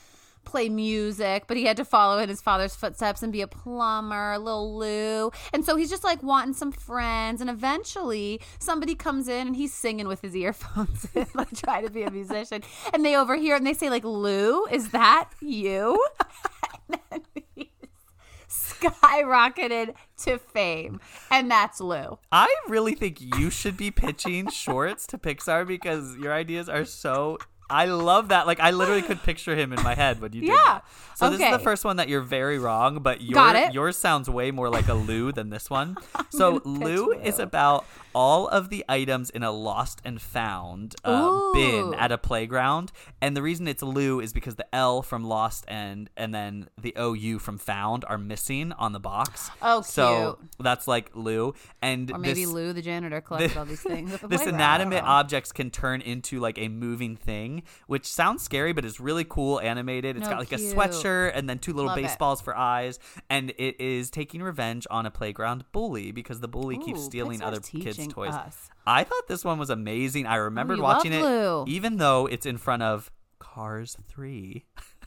[SPEAKER 4] play music, but he had to follow in his father's footsteps and be a plumber, little Lou. And so he's just like wanting some friends. And eventually somebody comes in and he's singing with his earphones like trying to be a musician. And they overhear and they say, like, Lou, is that you? skyrocketed to fame. And that's Lou.
[SPEAKER 1] I really think you should be pitching shorts to Pixar because your ideas are so. I love that. Like I literally could picture him in my head when you did
[SPEAKER 4] Yeah.
[SPEAKER 1] that. So this is the first one that you're very wrong, but your yours sounds way more like a Lou than this one. so
[SPEAKER 4] gonna
[SPEAKER 1] Lou is about all of the items in a lost and found uh, bin at a playground, and the reason it's Lou is because the L from lost and and then the O U from found are missing on the box.
[SPEAKER 4] Oh,
[SPEAKER 1] So that's like Lou, and
[SPEAKER 4] Or maybe
[SPEAKER 1] this,
[SPEAKER 4] Lou, the janitor, collected all these things. At the
[SPEAKER 1] this
[SPEAKER 4] playground.
[SPEAKER 1] Inanimate objects can turn into like a moving thing, which sounds scary, but is really cool animated. It's
[SPEAKER 4] No,
[SPEAKER 1] got like a sweatshirt and then two little
[SPEAKER 4] Love it.
[SPEAKER 1] baseballs for eyes, and it is taking revenge on a playground bully because the bully keeps stealing
[SPEAKER 4] Pixar's
[SPEAKER 1] other kids'
[SPEAKER 4] teaching
[SPEAKER 1] toys.
[SPEAKER 4] us.
[SPEAKER 1] I thought this one was amazing. I remembered oh,
[SPEAKER 4] you
[SPEAKER 1] watching it,
[SPEAKER 4] Lou.
[SPEAKER 1] even though it's in front of Cars Three.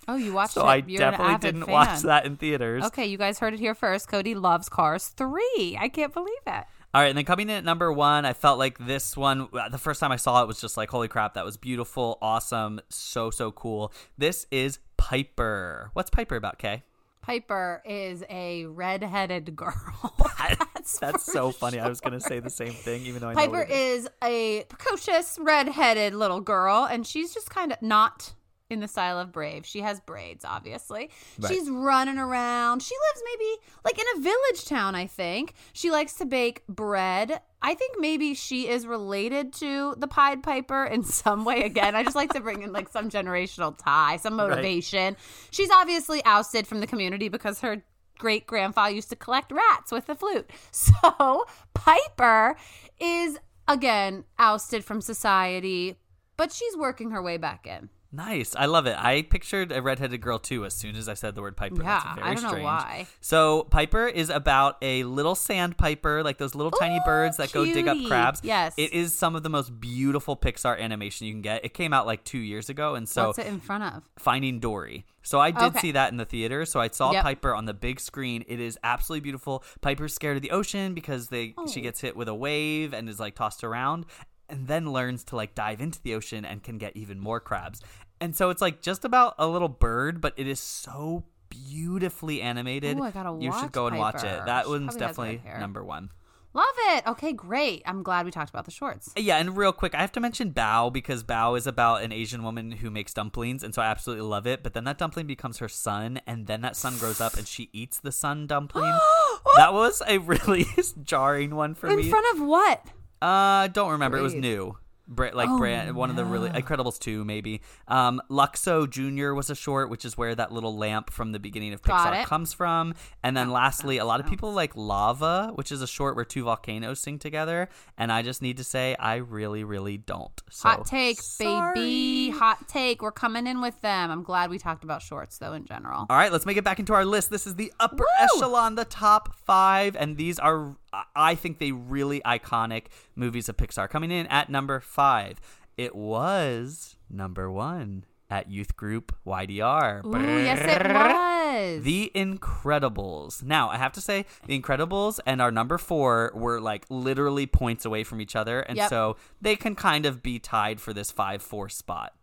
[SPEAKER 4] Oh, you watched
[SPEAKER 1] So
[SPEAKER 4] it.
[SPEAKER 1] So I
[SPEAKER 4] You're
[SPEAKER 1] definitely didn't
[SPEAKER 4] fan.
[SPEAKER 1] watch that in theaters.
[SPEAKER 4] Okay, you guys heard it here first. Cody loves Cars 3. I can't believe it.
[SPEAKER 1] All right, and then coming in at number one, I felt like this one, the first time I saw it was just like, holy crap, that was beautiful, awesome, so, so cool. This is Piper. What's Piper about, Kay?
[SPEAKER 4] Piper is a redheaded girl.
[SPEAKER 1] That's, that's so funny. I was going to say the same thing, even though I
[SPEAKER 4] Piper
[SPEAKER 1] is.
[SPEAKER 4] is a precocious redheaded little girl, and she's just kind of not in the style of Brave. She has braids, obviously.
[SPEAKER 1] Right.
[SPEAKER 4] She's running around. She lives maybe like in a village town, I think. She likes to bake bread. I think maybe she is related to the Pied Piper in some way. Again, I just like to bring in like some generational tie, some motivation. She's obviously ousted from the community because her great grandfather used to collect rats with the flute. So Piper is again ousted from society, but she's working her way back in.
[SPEAKER 1] Nice. I love it. I pictured a redheaded girl too as soon as I said the word Piper. That's
[SPEAKER 4] Yeah,
[SPEAKER 1] very
[SPEAKER 4] I don't know why.
[SPEAKER 1] So Piper is about a little sandpiper, like those little tiny
[SPEAKER 4] oh,
[SPEAKER 1] birds that go dig up crabs.
[SPEAKER 4] Yes.
[SPEAKER 1] It is some of the most beautiful Pixar animation you can get. It came out like two years ago, and so
[SPEAKER 4] What's it in front of?
[SPEAKER 1] Finding Dory. So I did
[SPEAKER 4] Okay.
[SPEAKER 1] see that in the theater. So I saw
[SPEAKER 4] Yep.
[SPEAKER 1] Piper on the big screen. It is absolutely beautiful. Piper's scared of the ocean because they
[SPEAKER 4] Oh.
[SPEAKER 1] she gets hit with a wave and is like tossed around and then learns to like dive into the ocean and can get even more crabs. And so it's like just about a little bird, but it is so beautifully animated.
[SPEAKER 4] Ooh, I gotta
[SPEAKER 1] you should go and watch it. That
[SPEAKER 4] She
[SPEAKER 1] one's
[SPEAKER 4] probably has red
[SPEAKER 1] definitely number one.
[SPEAKER 4] Love it. Okay, great. I'm glad we talked about the shorts.
[SPEAKER 1] Yeah, and real quick, I have to mention Bao because Bao is about an Asian woman who makes dumplings, and so I absolutely love it. But then that dumpling becomes her son, and then that son grows up and she eats the son dumpling. that was a really jarring one for
[SPEAKER 4] In
[SPEAKER 1] me.
[SPEAKER 4] In front of what?
[SPEAKER 1] Uh, I don't remember. It was new. Like
[SPEAKER 4] Oh,
[SPEAKER 1] brand, one of the really Incredibles two maybe. Um, Luxo Junior was a short, which is where that little lamp from the beginning of Pixar comes from. And then lastly, a lot of people like Lava, which is a short where two volcanoes sing together. And I just need to say, I really, really don't. So,
[SPEAKER 4] Hot take,
[SPEAKER 1] sorry.
[SPEAKER 4] baby. Hot take. We're coming in with them. I'm glad we talked about shorts though in general.
[SPEAKER 1] All right, let's make it back into our list. This is the upper
[SPEAKER 4] Woo!
[SPEAKER 1] echelon, the top five, and these are, I- think, they really iconic movies of Pixar. Coming in at number five, it was number one at youth group YDR.
[SPEAKER 4] Ooh, yes it was.
[SPEAKER 1] The Incredibles. Now, I have to say, The Incredibles and our number four were like literally points away from each other, and
[SPEAKER 4] Yep.
[SPEAKER 1] so they can kind of be tied for this five-four spot.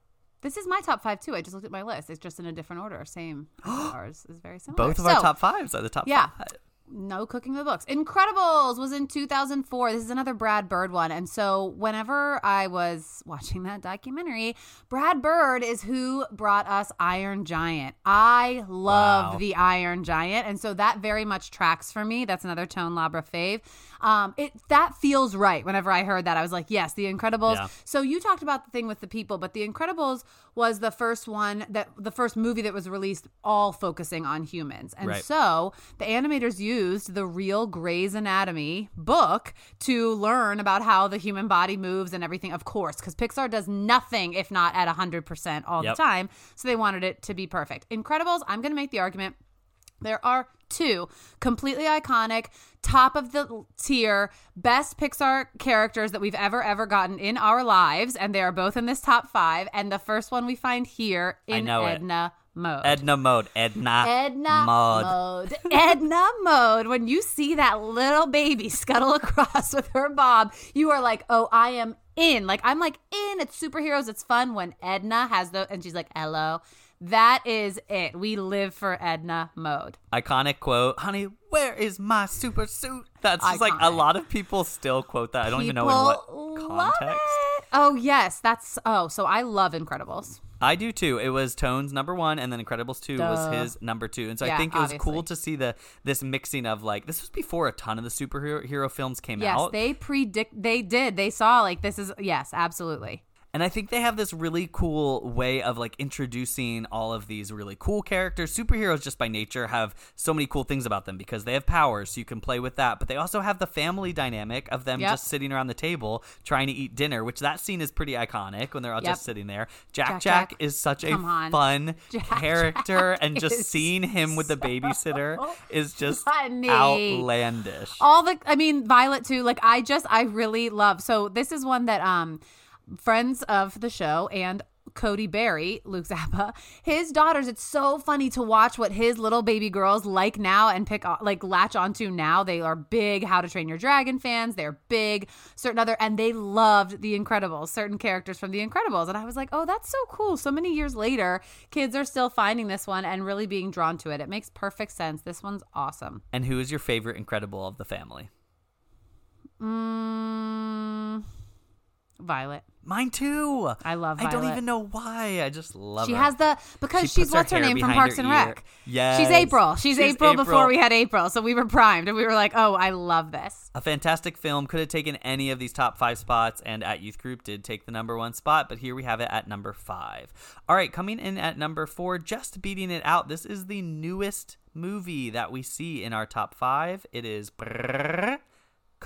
[SPEAKER 4] This is my top five too. I just looked at my list. It's just in a different order. Same. Ours is very similar.
[SPEAKER 1] Both of our top fives are the top
[SPEAKER 4] Yeah.
[SPEAKER 1] five.
[SPEAKER 4] No cooking the books. Incredibles was in 2004. This is another Brad Bird one. And so whenever I was watching that documentary, Brad Bird is who brought us Iron Giant. I love
[SPEAKER 1] Wow.
[SPEAKER 4] the Iron Giant. And so that very much tracks for me. That's another Tone Labra fave. Um, it that feels right. Whenever I heard that, I was like, yes, The Incredibles.
[SPEAKER 1] Yeah.
[SPEAKER 4] So you talked about the thing with the people, but The Incredibles was the first one that the first movie that was released all focusing on humans. And
[SPEAKER 1] Right.
[SPEAKER 4] so the animators used the real Gray's Anatomy book to learn about how the human body moves and everything, of course, because Pixar does nothing if not at 100% all
[SPEAKER 1] Yep.
[SPEAKER 4] the time. So they wanted it to be perfect. Incredibles, I'm going to make the argument there are two completely iconic, top of the tier, best Pixar characters that we've ever, ever gotten in our lives. And they are both in this top five. And the first one we find here in
[SPEAKER 1] know it.
[SPEAKER 4] Edna mode.
[SPEAKER 1] Edna mode. Edna,
[SPEAKER 4] Edna
[SPEAKER 1] mode.
[SPEAKER 4] mode. Edna mode. When you see that little baby scuttle across with her bob, you are like, oh, I am in. Like, I'm like in. It's superheroes. It's fun when Edna has the, and she's like, hello. That is it. We live for Edna mode.
[SPEAKER 1] Iconic quote, honey, where is my super suit? That's just like a lot of people still quote that. I don't even know in what
[SPEAKER 4] People
[SPEAKER 1] context.
[SPEAKER 4] Oh yes, that's oh. So I love Incredibles.
[SPEAKER 1] I do too. It was Tone's number one, and then Incredibles two was his number two. And so I think it was cool to see the this mixing of like this was before a ton of the superhero hero films came
[SPEAKER 4] Yes,
[SPEAKER 1] out.
[SPEAKER 4] Yes, they predict. They did. They saw like this is yes, absolutely.
[SPEAKER 1] And I think they have this really cool way of like introducing all of these really cool characters. Superheroes, just by nature, have so many cool things about them because they have powers, so you can play with that. But they also have the family dynamic of them
[SPEAKER 4] Yep.
[SPEAKER 1] just sitting around the table trying to eat dinner, which that scene is pretty iconic when they're all
[SPEAKER 4] Yep.
[SPEAKER 1] just sitting there. Jack
[SPEAKER 4] Jack
[SPEAKER 1] Jack, is such a
[SPEAKER 4] on.
[SPEAKER 1] fun
[SPEAKER 4] Jack
[SPEAKER 1] character,
[SPEAKER 4] Jack
[SPEAKER 1] and just seeing him with the babysitter is just
[SPEAKER 4] funny.
[SPEAKER 1] outlandish.
[SPEAKER 4] all the i mean violet too like i just i really love so this is one that um friends of the show and Cody Barry, Luke Zappa, his daughters. It's so funny to watch what his little baby girls like now and pick like latch onto now. They are big How to Train Your Dragon fans. They're big certain other, and they loved The Incredibles, certain characters from The Incredibles. And I was like, oh, that's so cool. So many years later, kids are still finding this one and really being drawn to it. It makes perfect sense. This one's awesome.
[SPEAKER 1] And who is your favorite Incredible of the family?
[SPEAKER 4] Mm, Violet.
[SPEAKER 1] Mine too.
[SPEAKER 4] I love
[SPEAKER 1] I don't even know why. I just love
[SPEAKER 4] She
[SPEAKER 1] her.
[SPEAKER 4] has the because
[SPEAKER 1] She
[SPEAKER 4] she's
[SPEAKER 1] puts her
[SPEAKER 4] what's her name from Parks and. Rec.
[SPEAKER 1] Yeah,
[SPEAKER 4] she's April. She's,
[SPEAKER 1] She's
[SPEAKER 4] April,
[SPEAKER 1] April.
[SPEAKER 4] before we had April, so we were primed and we were like, oh, I love this.
[SPEAKER 1] A fantastic film. Could have taken any of these top five spots, and at Youth Group did take the number one spot, but here we have it at number five. All right, coming in at number four, just beating it out. This is the newest movie that we see in our top five. It is brrrr,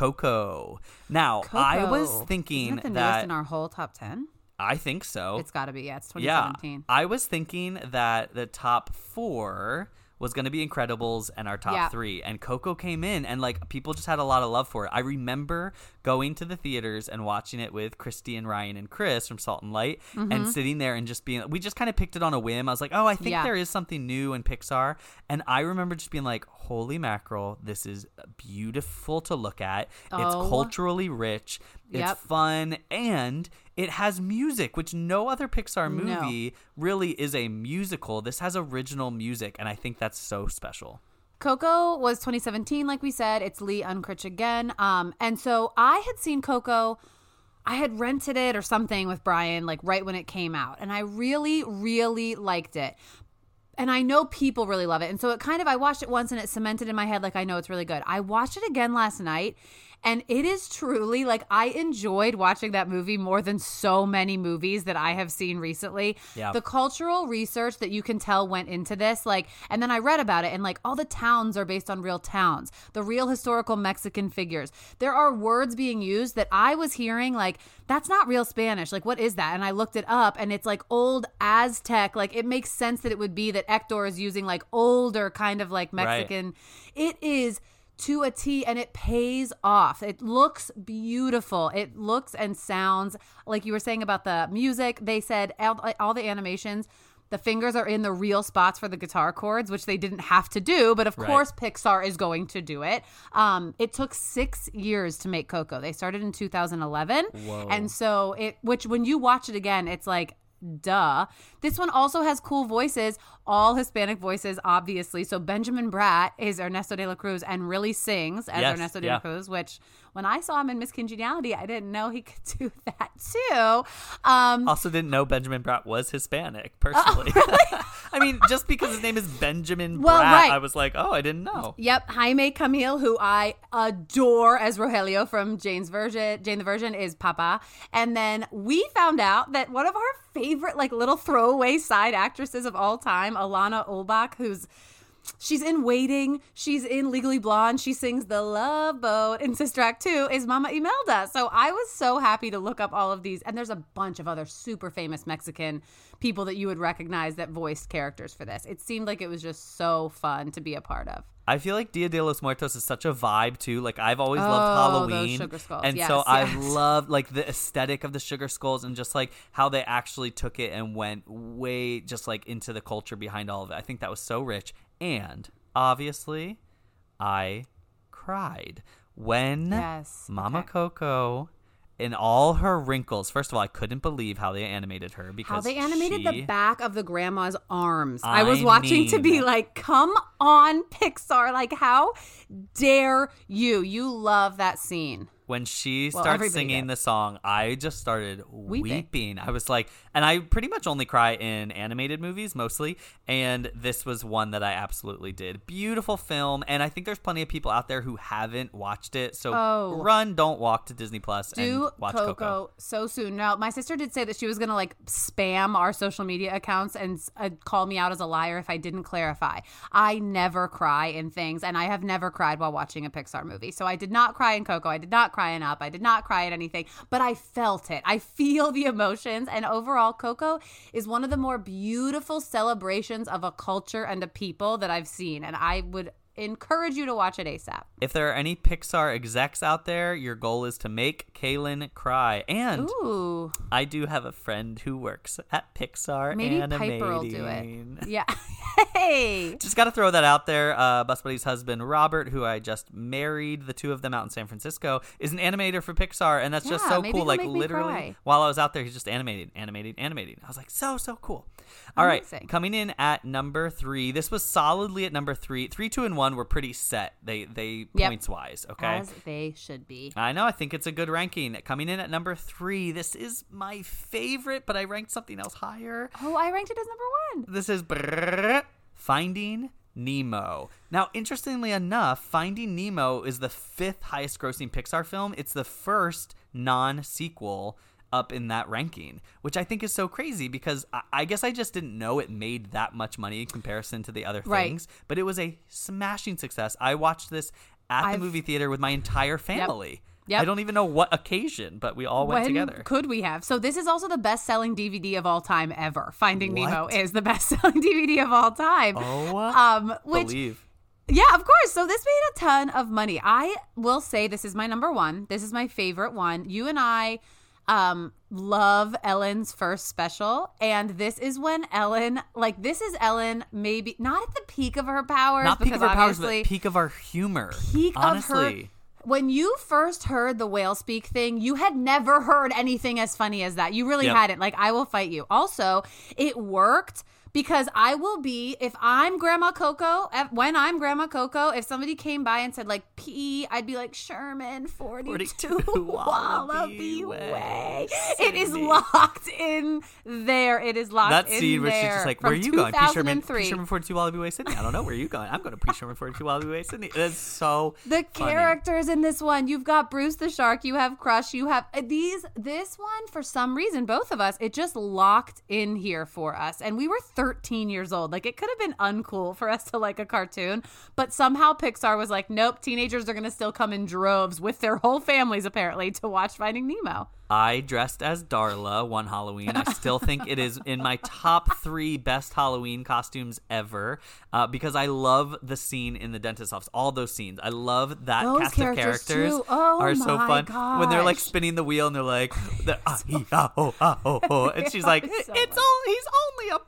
[SPEAKER 1] Coco. Now, I was thinking
[SPEAKER 4] Isn't it the newest
[SPEAKER 1] that
[SPEAKER 4] in our whole top ten.
[SPEAKER 1] I think so.
[SPEAKER 4] It's got to be. Yeah, it's
[SPEAKER 1] Yeah,
[SPEAKER 4] 2017.
[SPEAKER 1] I was thinking that the top four was going to be Incredibles and our top
[SPEAKER 4] Yeah.
[SPEAKER 1] three, and Coco came in, and like people just had a lot of love for it. I remember going to the theaters and watching it with Christy and Ryan and Chris from Salt and Light, and mm-hmm. sitting there and just being. We just kind of picked it on a whim. I was like, oh, I think
[SPEAKER 4] Yeah.
[SPEAKER 1] there is something new in Pixar, and I remember just being like, holy mackerel, this is beautiful to look at. It's
[SPEAKER 4] Oh.
[SPEAKER 1] culturally rich. It's
[SPEAKER 4] Yep.
[SPEAKER 1] fun and it has music, which no other Pixar
[SPEAKER 4] No.
[SPEAKER 1] movie really is a musical. This has original music, and I think that's so special.
[SPEAKER 4] Coco was 2017, like we said. It's Lee Unkrich again. Um, and so I had seen Coco. I had rented it or something with Brian, like right when it came out, and I really, really liked it. And I know people really love it. And so it kind of, I watched it once and it cemented in my head, like, I know it's really good. I watched it again last night. And it is truly like I enjoyed watching that movie more than so many movies that I have seen recently.
[SPEAKER 1] Yeah.
[SPEAKER 4] The cultural research that you can tell went into this, like, and then I read about it, and like all the towns are based on real towns, the real historical Mexican figures. There are words being used that I was hearing, like, that's not real Spanish. Like, what is that? And I looked it up, and it's like old Aztec. Like, it makes sense that it would be that Hector is using like older kind of like
[SPEAKER 1] Right.
[SPEAKER 4] Mexican. It is to a T and it pays off. It looks beautiful. It looks and sounds like you were saying about the music. They said all, all the animations, the fingers are in the real spots for the guitar chords, which they didn't have to do, but of
[SPEAKER 1] Right.
[SPEAKER 4] course Pixar is going to do it. Um, it took six years to make Coco. They started in 2011,
[SPEAKER 1] Whoa.
[SPEAKER 4] and so it, which when you watch it again, it's like duh. This one also has cool voices, all Hispanic voices, obviously. So Benjamin Bratt is Ernesto de la Cruz and really sings as
[SPEAKER 1] Yes,
[SPEAKER 4] Ernesto de
[SPEAKER 1] yeah.
[SPEAKER 4] la Cruz, which when I saw him in Miss Congeniality, I didn't know he could do that too. Um,
[SPEAKER 1] Also, didn't know Benjamin Bratt was Hispanic personally. I mean, just because his name is Benjamin
[SPEAKER 4] Oh, Well,
[SPEAKER 1] Bratt,
[SPEAKER 4] right.
[SPEAKER 1] I was like, oh, I didn't know.
[SPEAKER 4] Yep, Jaime Camil, who I adore as Rogelio from Jane's Virgin, Jane the Virgin, is Papa. And then we found out that one of our favorite, like little throwaway side actresses of all time, Alanna Ubach, who's she's in Waiting. She's in Legally Blonde. She sings The Love Boat. In Sister Act 2 is Mama Imelda. So I was so happy to look up all of these. And there's a bunch of other super famous Mexican people that you would recognize that voiced characters for this. It seemed like it was just so fun to be a part of.
[SPEAKER 1] I feel like Dia de los Muertos is such a vibe too. Like I've always
[SPEAKER 4] Oh,
[SPEAKER 1] loved Halloween,
[SPEAKER 4] sugar skulls.
[SPEAKER 1] and
[SPEAKER 4] Yes,
[SPEAKER 1] so I love like the aesthetic of the sugar skulls and just like how they actually took it and went way just like into the culture behind all of it. I think that was so rich, and obviously, I cried when
[SPEAKER 4] Yes,
[SPEAKER 1] Mama
[SPEAKER 4] okay.
[SPEAKER 1] Coco. In all her wrinkles, first of all, I couldn't believe how they animated her because
[SPEAKER 4] How they animated the back of the grandma's arms. I, was
[SPEAKER 1] I
[SPEAKER 4] watching to be like, come on, Pixar. Like, how dare you? You love that scene.
[SPEAKER 1] When she
[SPEAKER 4] Well,
[SPEAKER 1] starts singing
[SPEAKER 4] did.
[SPEAKER 1] the song, I just started
[SPEAKER 4] Weeping.
[SPEAKER 1] weeping. I was like, and I pretty much only cry in animated movies mostly, and this was one that I absolutely did. Beautiful film, and I think there's plenty of people out there who haven't watched it. So
[SPEAKER 4] Oh.
[SPEAKER 1] run, don't walk to Disney Plus
[SPEAKER 4] Do
[SPEAKER 1] and watch
[SPEAKER 4] Coco,
[SPEAKER 1] Coco.
[SPEAKER 4] so soon. Now, my sister did say that she was going to like spam our social media accounts and uh, call me out as a liar if I didn't clarify. I never cry in things, and I have never cried while watching a Pixar movie. So I did not cry in Coco. I did not cry in Up. I did not cry at anything, but I felt it. I feel the emotions, and overall, Coco is one of the more beautiful celebrations of a culture and a people that I've seen, and I would encourage you to watch it ASAP.
[SPEAKER 1] If there are any Pixar execs out there, your goal is to make Kaylin cry. And
[SPEAKER 4] Ooh.
[SPEAKER 1] I do have a friend who works at Pixar
[SPEAKER 4] Maybe
[SPEAKER 1] animating.
[SPEAKER 4] Piper will do it. Yeah. hey.
[SPEAKER 1] Just got to throw that out there. Uh, Bus Buddy's husband, Robert, who I just married, the two of them out in San Francisco, is an animator for Pixar, and that's just so cool. Like, literally, while I was out there, he's just animating, animating, animating. I was like, so, so cool. All right, coming in at number three. This was solidly at number three. Three, two, and one were pretty set. They, they
[SPEAKER 4] Yep.
[SPEAKER 1] points wise. Okay.
[SPEAKER 4] As they should be.
[SPEAKER 1] I know. I think it's a good ranking. Coming in at number three. This is my favorite, but I ranked something else higher.
[SPEAKER 4] Oh, I ranked it as number one.
[SPEAKER 1] This is brrrr, Finding Nemo. Now, interestingly enough, Finding Nemo is the fifth highest grossing Pixar film. It's the first non sequel up in that ranking, which I think is so crazy because I, I guess I just didn't know it made that much money in comparison to the other
[SPEAKER 4] Right.
[SPEAKER 1] things, but it was a smashing success. I watched this at the
[SPEAKER 4] I've-
[SPEAKER 1] movie theater with my entire family.
[SPEAKER 4] Yep.
[SPEAKER 1] I don't even know what occasion, but we all went
[SPEAKER 4] when
[SPEAKER 1] together.
[SPEAKER 4] could we have? So this is also the best-selling DVD of all time ever. Finding Nemo is the best-selling DVD of all time.
[SPEAKER 1] Oh,
[SPEAKER 4] um, which
[SPEAKER 1] believe.
[SPEAKER 4] Yeah, of course. So this made a ton of money. I will say this is my number one. This is my favorite one. You and I um love Ellen's first special and this is when Ellen like this is Ellen maybe not at the peak of her powers
[SPEAKER 1] Not peak
[SPEAKER 4] because
[SPEAKER 1] of our powers, but peak of our humor.
[SPEAKER 4] peak
[SPEAKER 1] Honestly.
[SPEAKER 4] of her when you first heard the whale speak thing, you had never heard anything as funny as that. You really
[SPEAKER 1] Yep.
[SPEAKER 4] hadn't. Like, I will fight you. Also, it worked because I will be, if I'm Grandma Coco, if- when I'm Grandma Coco, if somebody came by and said, like, P, I'd be like, Sherman 42,
[SPEAKER 1] 42
[SPEAKER 4] Wallaby
[SPEAKER 1] Wallaby
[SPEAKER 4] Way.
[SPEAKER 1] Way.
[SPEAKER 4] It is locked in there. It is locked
[SPEAKER 1] that scene where she's just like, "Where are you going?" P Sherman,
[SPEAKER 4] 2003.
[SPEAKER 1] P Sherman 42 Wallaby Way, Sydney. I don't know where you going. I'm going to P Sherman 42 Wallaby Way, Sydney. That's so
[SPEAKER 4] the
[SPEAKER 1] funny.
[SPEAKER 4] characters in this one you've got bruce the shark you have crush you have uh, these this one for some reason both of us it just locked in here for us and we were 13 years old. Like it could have been uncool for us to like a cartoon but somehow pixar was like nope teenagers are gonna still come in droves with their whole families apparently to watch finding nemo
[SPEAKER 1] I dressed as Darla one Halloween. I still think it is in my top three best Halloween costumes ever uh, because I love the scene in the dentist office. All those scenes. I love that
[SPEAKER 4] Those
[SPEAKER 1] cast
[SPEAKER 4] characters,
[SPEAKER 1] of characters.
[SPEAKER 4] Oh
[SPEAKER 1] are so fun when they're like spinning the wheel and they're like, they're, ah, he, ah, oh, ah, oh, oh. and she's like,
[SPEAKER 4] It's so
[SPEAKER 1] it's all he's only a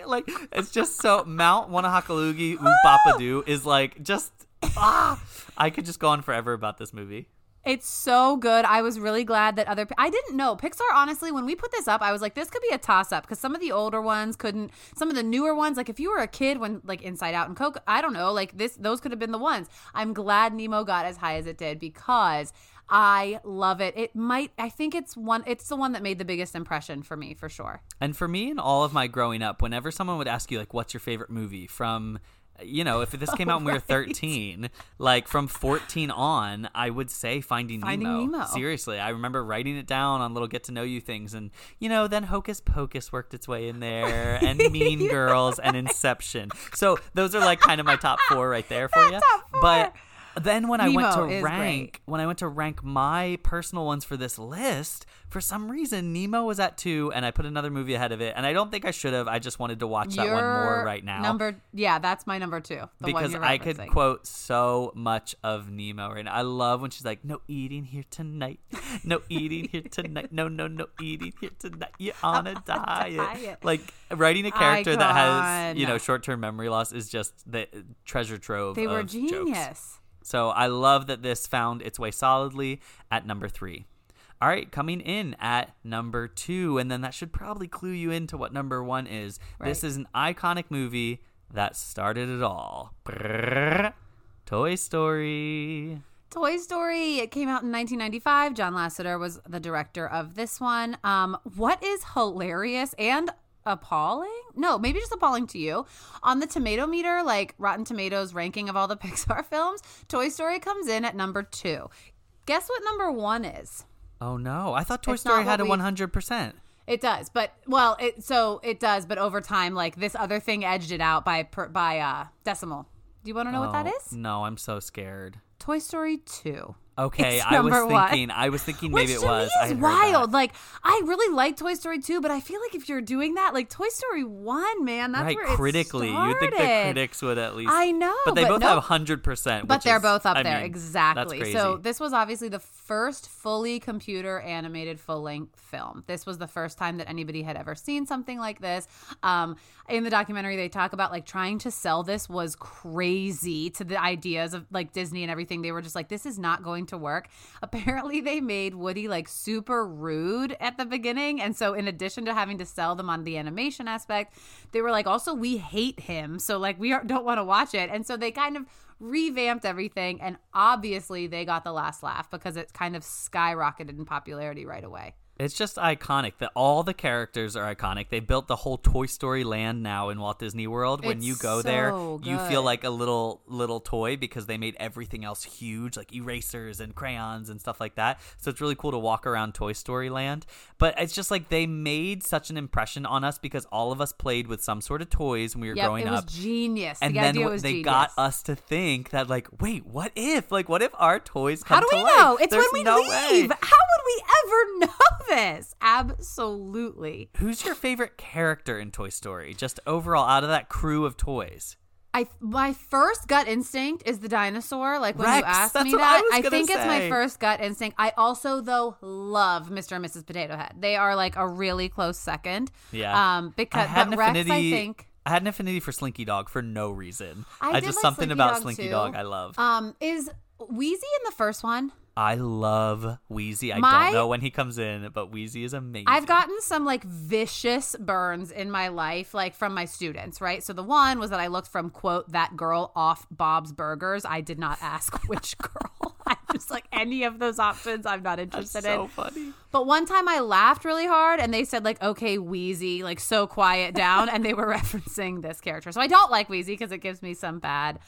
[SPEAKER 1] boy. Like it's just so Mount Wanahakalugi Upapadu is like just ah. I could just go on forever about this movie.
[SPEAKER 4] It's so good. I was really glad that other. I didn't know Pixar. Honestly, when we put this up, I was like, this could be a toss up because some of the older ones couldn't. Some of the newer ones, like if you were a kid when like Inside Out and Coke, I don't know, like this, those could have been the ones. I'm glad Nemo got as high as it did because I love it. It might. I think it's one. It's the one that made the biggest impression for me for sure.
[SPEAKER 1] And for me and all of my growing up, whenever someone would ask you like what's your favorite movie from you know, if this oh, came out when we were 13, like from 14 on, I would say Finding,
[SPEAKER 4] Finding
[SPEAKER 1] Nemo.
[SPEAKER 4] Nemo.
[SPEAKER 1] Seriously, I remember writing it down on little get to know you things. And, you know, then Hocus Pocus worked its way in there, and Mean Girls, and Inception. So those are like kind of my top four right there for you. But then when I went to rank, when I went to rank my personal ones for this list, for some reason Nemo was at two, and I put another movie ahead of it, and I don't think I should have. I just wanted to watch that one more right now
[SPEAKER 4] Number, yeah, that's my number two. The
[SPEAKER 1] because I could quote so much of Nemo right now. I love when she's like, "No eating here tonight, no eating here tonight, no, no, no eating here tonight. You're on a diet."
[SPEAKER 4] diet.
[SPEAKER 1] Like writing a character that has you know short-term memory loss is just the treasure trove.
[SPEAKER 4] They were
[SPEAKER 1] genius. jokes. So I love that this found its way solidly at number three. All right, coming in at number two, and then that should probably clue you into what number one is. This is an iconic movie that started it all. Brrr. Toy Story.
[SPEAKER 4] Toy Story. It came out in 1995. John Lasseter was the director of this one. Um, what is hilarious and appalling? No, maybe just appalling to you. On the tomato meter, like Rotten Tomatoes ranking of all the Pixar films, Toy Story comes in at number two. Guess what number one is?
[SPEAKER 1] Oh no, I thought Toy
[SPEAKER 4] It's
[SPEAKER 1] Story had a 100%.
[SPEAKER 4] It does, but well, it so it does, but over time, like this other thing edged it out by per, by uh decimal. Do you want to know what that
[SPEAKER 1] Oh. No, I'm so scared.
[SPEAKER 4] Toy Story two.
[SPEAKER 1] Okay, I was
[SPEAKER 4] number one.
[SPEAKER 1] thinking. I was thinking maybe
[SPEAKER 4] Which
[SPEAKER 1] it was.
[SPEAKER 4] me is
[SPEAKER 1] heard that.
[SPEAKER 4] wild. Like I really like Toy Story 2, but I feel like if you're doing that, like Toy Story 1, man, that's
[SPEAKER 1] right,
[SPEAKER 4] where it
[SPEAKER 1] critically, you'd think the critics would at least.
[SPEAKER 4] I know,
[SPEAKER 1] but they
[SPEAKER 4] but
[SPEAKER 1] both
[SPEAKER 4] nope.
[SPEAKER 1] have hundred percent.
[SPEAKER 4] But they're both up
[SPEAKER 1] I
[SPEAKER 4] there
[SPEAKER 1] mean,
[SPEAKER 4] exactly. So this was obviously the first fully computer animated full length film. This was the first time that anybody had ever seen something like this. Um, in the documentary, they talk about like trying to sell this was crazy to the ideas of like Disney and everything. They were just like, this is not going to work. Apparently, they made Woody like super rude at the beginning, and so in addition to having to sell them on the animation aspect, they were like, also we hate him, so like we don't want to watch it, and so they kind of revamped everything and obviously they got the last laugh because it kind of skyrocketed in popularity right away
[SPEAKER 1] It's just iconic that all the characters are iconic. They built the whole Toy Story land now in Walt Disney World. When
[SPEAKER 4] It's
[SPEAKER 1] you go there,
[SPEAKER 4] so
[SPEAKER 1] you feel like a little little toy because they made everything else huge, like erasers and crayons and stuff like that. So it's really cool to walk around Toy Story land. But it's just like they made such an impression on us because all of us played with some sort of toys when we were
[SPEAKER 4] yep
[SPEAKER 1] growing
[SPEAKER 4] it was
[SPEAKER 1] up.
[SPEAKER 4] genius
[SPEAKER 1] and
[SPEAKER 4] the
[SPEAKER 1] then
[SPEAKER 4] was
[SPEAKER 1] they
[SPEAKER 4] genius.
[SPEAKER 1] got us to think that like, wait, what if? Like, what if our toys come?
[SPEAKER 4] how
[SPEAKER 1] do
[SPEAKER 4] we
[SPEAKER 1] life?
[SPEAKER 4] know it's
[SPEAKER 1] There's
[SPEAKER 4] when we
[SPEAKER 1] no
[SPEAKER 4] leave
[SPEAKER 1] way.
[SPEAKER 4] how would we ever know absolutely
[SPEAKER 1] Who's your favorite character in Toy Story? Just overall, out of that crew of toys.
[SPEAKER 4] I my first gut instinct is the dinosaur. Like when
[SPEAKER 1] Rex,
[SPEAKER 4] you asked me
[SPEAKER 1] I
[SPEAKER 4] that, I,
[SPEAKER 1] gonna
[SPEAKER 4] think it's my first gut instinct. I also though love Mr. and Mrs. Potato Head. They are like a really close second.
[SPEAKER 1] Yeah.
[SPEAKER 4] Um, because
[SPEAKER 1] I had
[SPEAKER 4] but
[SPEAKER 1] an
[SPEAKER 4] Rex,
[SPEAKER 1] affinity.
[SPEAKER 4] I think.
[SPEAKER 1] I had an affinity for Slinky Dog for no reason.
[SPEAKER 4] I, did
[SPEAKER 1] just
[SPEAKER 4] like
[SPEAKER 1] something
[SPEAKER 4] Slinky
[SPEAKER 1] about
[SPEAKER 4] Dog,
[SPEAKER 1] Slinky
[SPEAKER 4] too.
[SPEAKER 1] Dog I love.
[SPEAKER 4] Um, is Wheezy in the first one?
[SPEAKER 1] I love Wheezy. I
[SPEAKER 4] My-
[SPEAKER 1] don't know when he comes in, but Wheezy is amazing.
[SPEAKER 4] I've gotten some like vicious burns in my life, like from my students, right? So the one was that I looked from quote that girl off Bob's Burgers. I did not ask which girl. I was like any of those options. I'm not interested
[SPEAKER 1] so
[SPEAKER 4] in.
[SPEAKER 1] So funny.
[SPEAKER 4] But one time I laughed really hard and they said like, okay, Wheezy, like so quiet down. and they were referencing this character. So I don't like Wheezy because it gives me some bad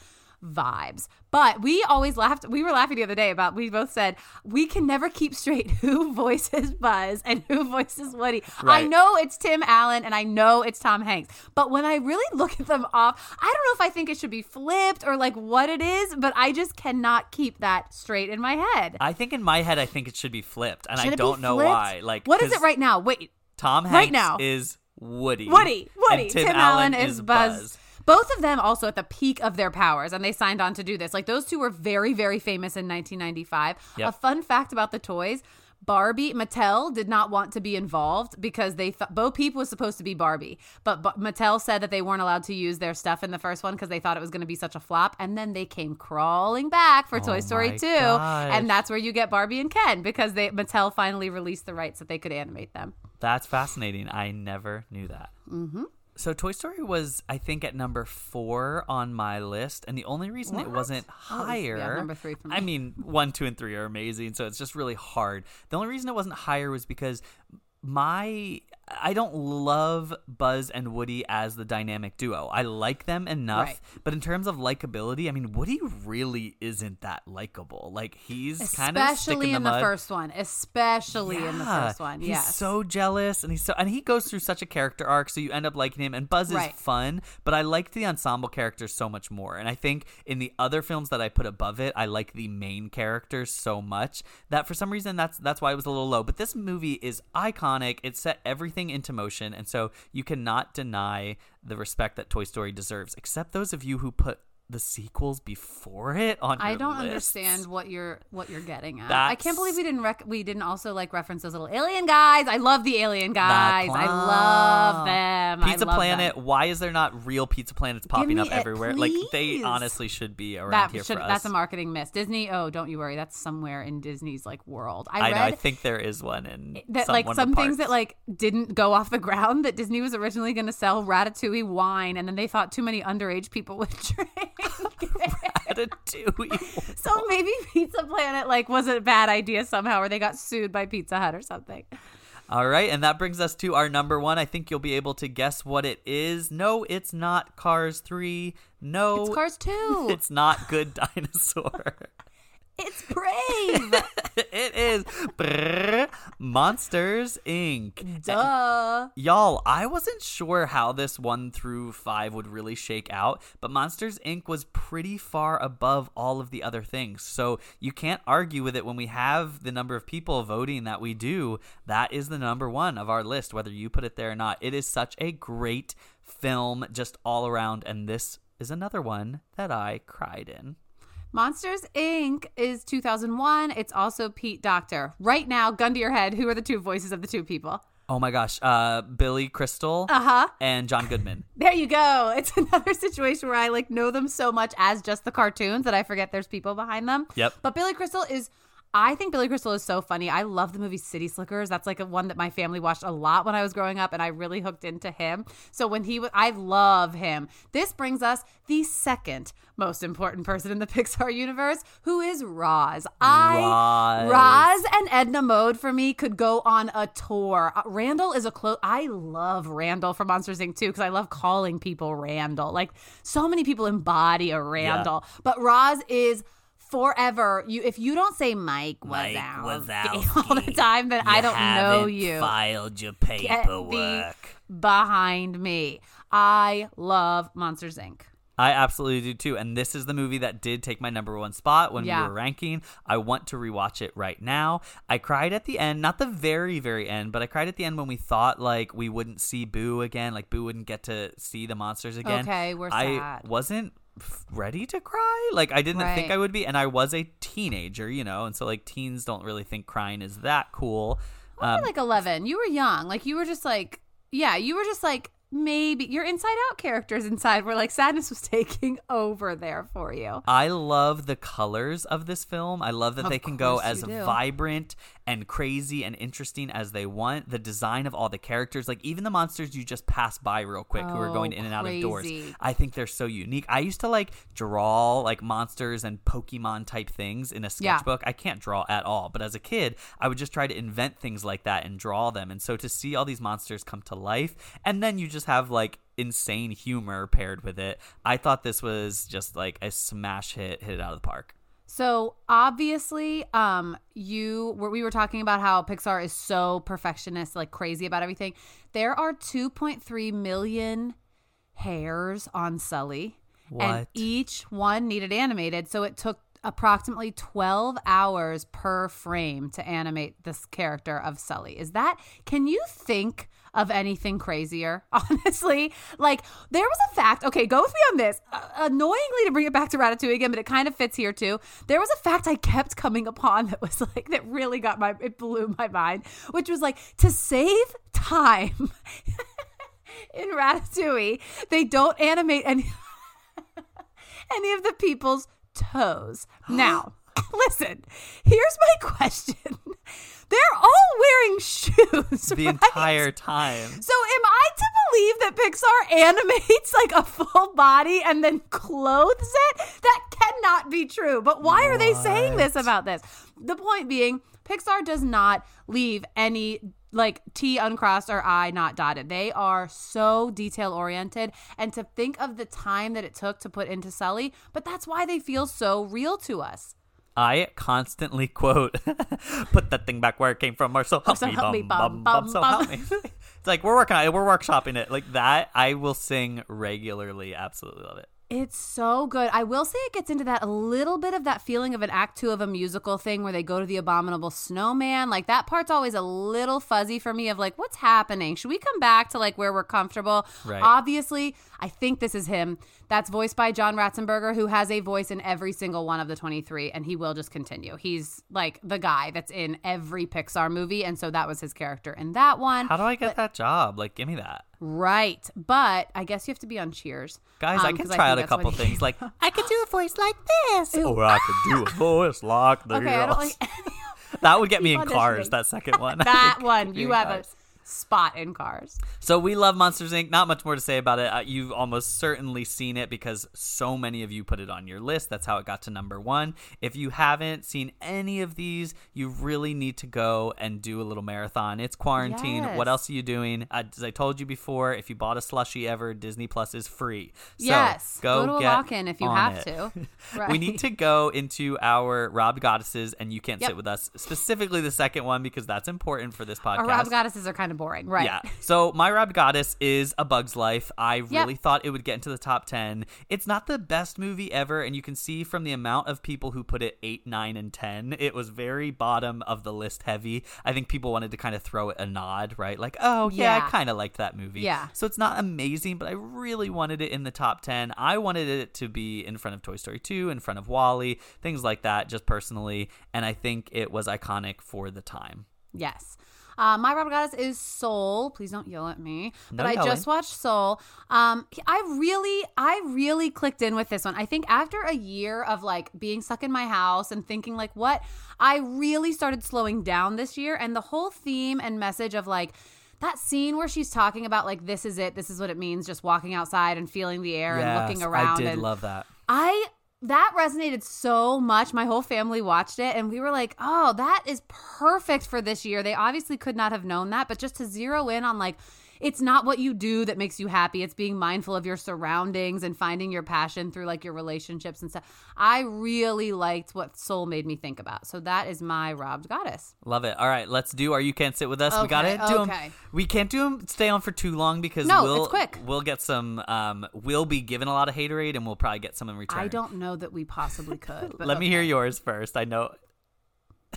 [SPEAKER 4] vibes. But we always laughed. We were laughing the other day about, we both said, we can never keep straight who voices Buzz and who voices Woody. I know it's Tim Allen and I know it's Tom Hanks. But when I really look at them off, I don't know if I think it should be flipped or like what it is, but I just cannot keep that straight in my head.
[SPEAKER 1] I think in my head, I think it should be flipped, and
[SPEAKER 4] Should
[SPEAKER 1] I don't know why. Like,
[SPEAKER 4] what is it right now? Wait,
[SPEAKER 1] Tom Hanks
[SPEAKER 4] right now?
[SPEAKER 1] is Woody.
[SPEAKER 4] Woody, Woody. Tim,
[SPEAKER 1] Tim,
[SPEAKER 4] Allen, is Buzz.
[SPEAKER 1] Buzz.
[SPEAKER 4] Both of them also at the peak of their powers, and they signed on to do this. Like those two were very, very famous in 1995.
[SPEAKER 1] Yep.
[SPEAKER 4] A fun fact about the toys. Barbie Mattel did not want to be involved because they thought Bo Peep was supposed to be Barbie, but, but Mattel said that they weren't allowed to use their stuff in the first one because they thought it was going to be such a flop. And then they came crawling back for Toy
[SPEAKER 1] Oh
[SPEAKER 4] Story 2,
[SPEAKER 1] gosh.
[SPEAKER 4] and that's where you get Barbie and Ken because they Mattel finally released the rights that they could animate them.
[SPEAKER 1] That's fascinating. I never knew that. Mm-hmm. So Toy Story was, I think, at number four on my list, and the only reason it wasn't
[SPEAKER 4] Oh, it was- yeah,
[SPEAKER 1] higher.
[SPEAKER 4] number three for me.
[SPEAKER 1] I mean, one, two, and three are amazing, so it's just really hard. The only reason it wasn't higher was because my I don't love Buzz and Woody as the dynamic duo. I like them enough,
[SPEAKER 4] Right.
[SPEAKER 1] but in terms of likability, I mean, Woody really isn't that likable. Like he's kind of
[SPEAKER 4] Especially in the,
[SPEAKER 1] mud.
[SPEAKER 4] first one. Especially in the first one.
[SPEAKER 1] He's so jealous and he's so and he goes through such a character arc, so you end up liking him. And Buzz is fun, but I liked the ensemble characters so much more. And I think in the other films that I put above it, I like the main characters so much that for some reason that's that's why it was a little low. But this movie is iconic. It set everything into motion, and so you cannot deny the respect that Toy Story deserves, except those of you who put the sequels before it on
[SPEAKER 4] I don't
[SPEAKER 1] lists.
[SPEAKER 4] understand what you're what you're getting at. I can't believe we didn't rec- we didn't also like reference those little alien guys. I love the alien guys. I love them.
[SPEAKER 1] Pizza
[SPEAKER 4] love
[SPEAKER 1] Planet.
[SPEAKER 4] them.
[SPEAKER 1] Some is there not real Pizza Planets popping up
[SPEAKER 4] it,
[SPEAKER 1] everywhere? Like they honestly should be around
[SPEAKER 4] That
[SPEAKER 1] here
[SPEAKER 4] should,
[SPEAKER 1] for us.
[SPEAKER 4] that's a marketing miss. Disney. Oh, don't you worry. That's somewhere in Disney's like world. I,
[SPEAKER 1] I know. I think there is one in
[SPEAKER 4] that
[SPEAKER 1] some,
[SPEAKER 4] like some things that like didn't go off the ground. That Disney was originally going to sell Ratatouille wine, and then they thought too many underage people would drink.
[SPEAKER 1] Ratatouille.
[SPEAKER 4] so maybe Pizza Planet like was a bad idea somehow, or they got sued by Pizza Hut or something.
[SPEAKER 1] All right, and that brings us to our number one. I think you'll be able to guess what it is. No, it's not Cars Three. No,
[SPEAKER 4] It's Cars Two.
[SPEAKER 1] It's not Good Dinosaur.
[SPEAKER 4] It's Brave.
[SPEAKER 1] it is Brrr, Monsters Inc.
[SPEAKER 4] Duh.
[SPEAKER 1] Y'all, I wasn't sure how this one through five would really shake out, but Monsters Inc. was pretty far above all of the other things. So you can't argue with it when we have the number of people voting that we do. That is the number one of our list, whether you put it there or not. It is such a great film, just all around, and this is another one that I cried in.
[SPEAKER 4] Monsters Inc. is 2001. It's also Pete Docter. Right now, gun to your head, who are the two voices of the two people?
[SPEAKER 1] Oh my gosh, uh, Billy Crystal
[SPEAKER 4] Uh huh.
[SPEAKER 1] and John Goodman.
[SPEAKER 4] There you go. It's another situation where I like know them so much as just the cartoons that I forget there's people behind them.
[SPEAKER 1] Yep.
[SPEAKER 4] But Billy Crystal is I think Billy Crystal is so funny. I love the movie City Slickers. That's like a one that my family watched a lot when I was growing up and I really hooked into him. So when he w- I love him. This brings us the second most important person in the Pixar universe, who is Roz. I
[SPEAKER 1] Roz.
[SPEAKER 4] Roz and Edna Mode for me could go on a tour. Uh, Randall is a close. I love Randall from Monsters Inc. too because I love calling people Randall. Like so many people embody a Randall, but Roz is forever. You if you don't say Mike
[SPEAKER 1] Mike
[SPEAKER 4] Wazowski all the time, then I don't know you.
[SPEAKER 1] Filed your
[SPEAKER 4] thee behind me. I love Monsters Inc.
[SPEAKER 1] I absolutely do too. And this is the movie that did take my number one spot when
[SPEAKER 4] Yeah.
[SPEAKER 1] we were ranking. I want to rewatch it right now. I cried at the end, not the very, very end, but I cried at the end when we thought like we wouldn't see Boo again, like Boo wouldn't get to see the monsters again.
[SPEAKER 4] Okay, we're sad.
[SPEAKER 1] I wasn't ready to cry. Like I didn't think I would be, and I was a teenager, you know, and so like teens don't really think crying is that cool.
[SPEAKER 4] You
[SPEAKER 1] Um,
[SPEAKER 4] like 11. You were young. Like you were just like, yeah, you were just like maybe your inside out characters inside were like sadness was taking over there for you.
[SPEAKER 1] I love the colors of this film. I love that
[SPEAKER 4] Of
[SPEAKER 1] they can go as vibrant and crazy and interesting as they want. The design of all the characters, like even the monsters you just pass by real quick who are going
[SPEAKER 4] Oh,
[SPEAKER 1] in and out of doors. I think they're so unique. I used to like draw like monsters and Pokemon type things in a
[SPEAKER 4] Yeah.
[SPEAKER 1] sketchbook. I can't draw at all, but as a kid, I would just try to invent things like that and draw them. And so to see all these monsters come to life, and then you just have like insane humor paired with it, I thought this was just like a smash hit, hit it out of the park.
[SPEAKER 4] So obviously, um, you were we were talking about how Pixar is so perfectionist, like crazy about everything. There are 2.3 million hairs on Sully, and each one needed animated. So it took approximately 12 hours per frame to animate this character of Sully. Is that? Can you think? Of anything crazier, honestly. Like, there was a fact. Okay, go with me on this. Uh, annoyingly, to bring it back to Ratatouille again, but it kind of fits here too. There was a fact I kept coming upon that was like, that really got my, it blew my mind, which was like, to save time in Ratatouille, they don't animate any, any of the people's toes. Now, listen, here's my question. They're all wearing shoes.
[SPEAKER 1] The
[SPEAKER 4] right?
[SPEAKER 1] entire time.
[SPEAKER 4] So am I to believe that Pixar animates like a full body and then clothes it? That cannot be true. But why are they saying this about this? the point being, Pixar does not leave any like T uncrossed or I not dotted. They are so detail oriented. And to think of the time that it took to put into Sully, but that's why they feel so real to us.
[SPEAKER 1] I constantly quote, "Put that thing back where it came from," or "So help
[SPEAKER 4] so
[SPEAKER 1] me,
[SPEAKER 4] help
[SPEAKER 1] bum,
[SPEAKER 4] me,
[SPEAKER 1] bum,
[SPEAKER 4] bum,
[SPEAKER 1] bum, so help me." it's like we're working on it, we're workshopping it like that. I will sing regularly. Absolutely love it.
[SPEAKER 4] It's so good. I will say it gets into that a little bit of that feeling of an act two of a musical thing where they go to the abominable snowman. Like that part's always a little fuzzy for me of like, what's happening? Should we come back to like where we're comfortable?
[SPEAKER 1] Right.
[SPEAKER 4] Obviously, I think this is him. That's voiced by John Ratzenberger, who has a voice in every single one of the 23, and he will just continue. He's like the guy that's in every Pixar movie. And so that was his character in that one.
[SPEAKER 1] How do I get that job? Like, give me that,
[SPEAKER 4] Right. But I guess you have to be on Cheers.
[SPEAKER 1] guys.
[SPEAKER 4] Um,
[SPEAKER 1] I can try
[SPEAKER 4] think
[SPEAKER 1] out a couple things. Like, I could do a voice like this, or I could do a voice like this.
[SPEAKER 4] Okay, I don't like
[SPEAKER 1] that would get me in Cars. That second one.
[SPEAKER 4] that
[SPEAKER 1] I
[SPEAKER 4] one. You have
[SPEAKER 1] Cars.
[SPEAKER 4] a spot in cars.
[SPEAKER 1] So we love Monsters Inc. Not much more to say about it. Uh, you've almost certainly seen it because so many of you put it on your list. That's how it got to number one. If you haven't seen any of these, you really need to go and do a little marathon. It's quarantine.
[SPEAKER 4] Yes.
[SPEAKER 1] What else are you doing? Uh, as I told you before, if you bought a slushie ever, Disney Plus is free. So
[SPEAKER 4] Yes.
[SPEAKER 1] go,
[SPEAKER 4] Go to a
[SPEAKER 1] get
[SPEAKER 4] lock-in if you have
[SPEAKER 1] it.
[SPEAKER 4] to.
[SPEAKER 1] we need to go into our Rob Goddesses, and you can't
[SPEAKER 4] Yep.
[SPEAKER 1] sit with us. Specifically, the second one because that's important for this podcast.
[SPEAKER 4] Our Rob goddesses are kind of boring, right?
[SPEAKER 1] Yeah. So my Rob Goddess is A Bug's Life. I really thought it would get into the top 10. It's not the best movie ever, and you can see from the amount of people who put it 8, 9, and 10, it was very bottom of the list heavy. I think people wanted to kind of throw it a nod, right? Like, oh, yeah,
[SPEAKER 4] Yeah.
[SPEAKER 1] I kind of liked that movie.
[SPEAKER 4] Yeah.
[SPEAKER 1] So it's not amazing, but I really wanted it in the top 10. I wanted it to be in front of Toy Story 2, in front of WALL-E, things like that, just personally. And I think it was iconic for the time.
[SPEAKER 4] Yes. Uh, my Rob Goddess is Soul. Please don't yell at me.
[SPEAKER 1] No
[SPEAKER 4] but I just watched Soul. Um, I really, I really clicked in with this one. I think after a year of like being stuck in my house and thinking like, what, I really started slowing down this year, and the whole theme and message of like. That scene where she's talking about like this is it, this is what it means, just walking outside and feeling the air and looking around.
[SPEAKER 1] I did
[SPEAKER 4] and
[SPEAKER 1] love that.
[SPEAKER 4] I that resonated so much. My whole family watched it and we were like, "Oh, that is perfect for this year." They obviously could not have known that, but just to zero in on like it's not what you do that makes you happy. It's being mindful of your surroundings and finding your passion through like your relationships and stuff. I really liked what Soul made me think about. So that is my robbed goddess.
[SPEAKER 1] Love it. All right, let's do our You Can't Sit With Us. we got to
[SPEAKER 4] Okay,
[SPEAKER 1] them.
[SPEAKER 4] okay.
[SPEAKER 1] We can't do them, stay on for too long because
[SPEAKER 4] No,
[SPEAKER 1] we'll,
[SPEAKER 4] it's quick.
[SPEAKER 1] We'll get some, um, we'll be given a lot of haterade and we'll probably get some in return.
[SPEAKER 4] I don't know that we possibly could. But
[SPEAKER 1] Let me hear yours first. I know.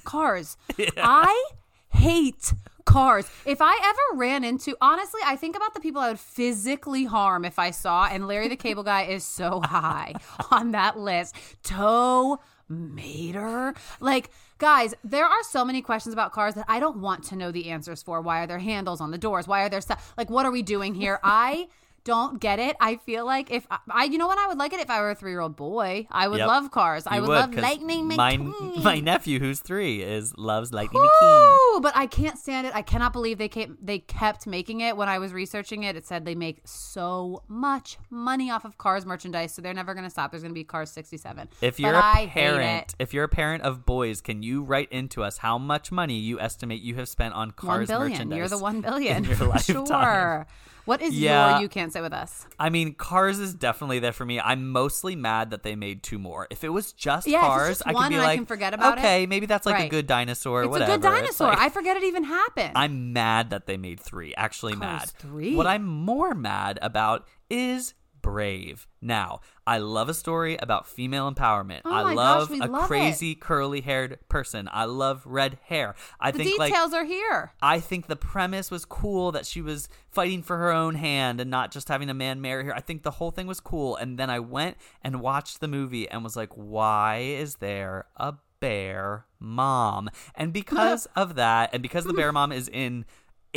[SPEAKER 4] cars. I hate cars. If I ever ran into, honestly, I think about the people I would physically harm if I saw, and Larry the Cable Guy is so high on that list. Tow Mater. Like, guys, there are so many questions about cars that I don't want to know the answers for. Why are there handles on the doors? Why are there stuff? Like, what are we doing here? I don't get it. I feel like if I, I, you know what, I would like it if I were a three year old boy. I would
[SPEAKER 1] Yep.
[SPEAKER 4] love cars. I
[SPEAKER 1] You
[SPEAKER 4] would, love Lightning
[SPEAKER 1] my,
[SPEAKER 4] McQueen.
[SPEAKER 1] my nephew, who's three, is loves Lightning McQueen.
[SPEAKER 4] But I can't stand it. I cannot believe they kept they kept making it. When I was researching it, it said they make so much money off of Cars merchandise, so they're never going to stop. There's going to be Cars 67.
[SPEAKER 1] If you're
[SPEAKER 4] but I
[SPEAKER 1] parent, if you're a parent of boys, can you write into us how much money you estimate you have spent on cars
[SPEAKER 4] billion.
[SPEAKER 1] merchandise?
[SPEAKER 4] You're the one billion.
[SPEAKER 1] in your lifetime?
[SPEAKER 4] sure. What is
[SPEAKER 1] Yeah.
[SPEAKER 4] your you can't say with us?
[SPEAKER 1] I mean, Cars is definitely there for me. I'm mostly mad that they made two more. If it was just
[SPEAKER 4] Yeah,
[SPEAKER 1] Cars,
[SPEAKER 4] just
[SPEAKER 1] I could
[SPEAKER 4] one
[SPEAKER 1] be
[SPEAKER 4] and I
[SPEAKER 1] like,
[SPEAKER 4] can forget about it.
[SPEAKER 1] okay, maybe that's like a good dinosaur. or
[SPEAKER 4] It's
[SPEAKER 1] whatever.
[SPEAKER 4] a good dinosaur.
[SPEAKER 1] like-
[SPEAKER 4] I forget it even happened.
[SPEAKER 1] I'm mad that they made three. Actually,
[SPEAKER 4] Cars
[SPEAKER 1] mad.
[SPEAKER 4] three?
[SPEAKER 1] What I'm more mad about is Brave. Now, I love a story about female empowerment.
[SPEAKER 4] Oh
[SPEAKER 1] I
[SPEAKER 4] my gosh,
[SPEAKER 1] love a
[SPEAKER 4] love
[SPEAKER 1] crazy curly haired person. I love red hair. I
[SPEAKER 4] the
[SPEAKER 1] think like
[SPEAKER 4] details are here.
[SPEAKER 1] I think the premise was cool that she was fighting for her own hand and not just having a man marry her. I think the whole thing was cool. And then I went and watched the movie and was like, why is there a bear mom? And because of that, and because the bear mom is in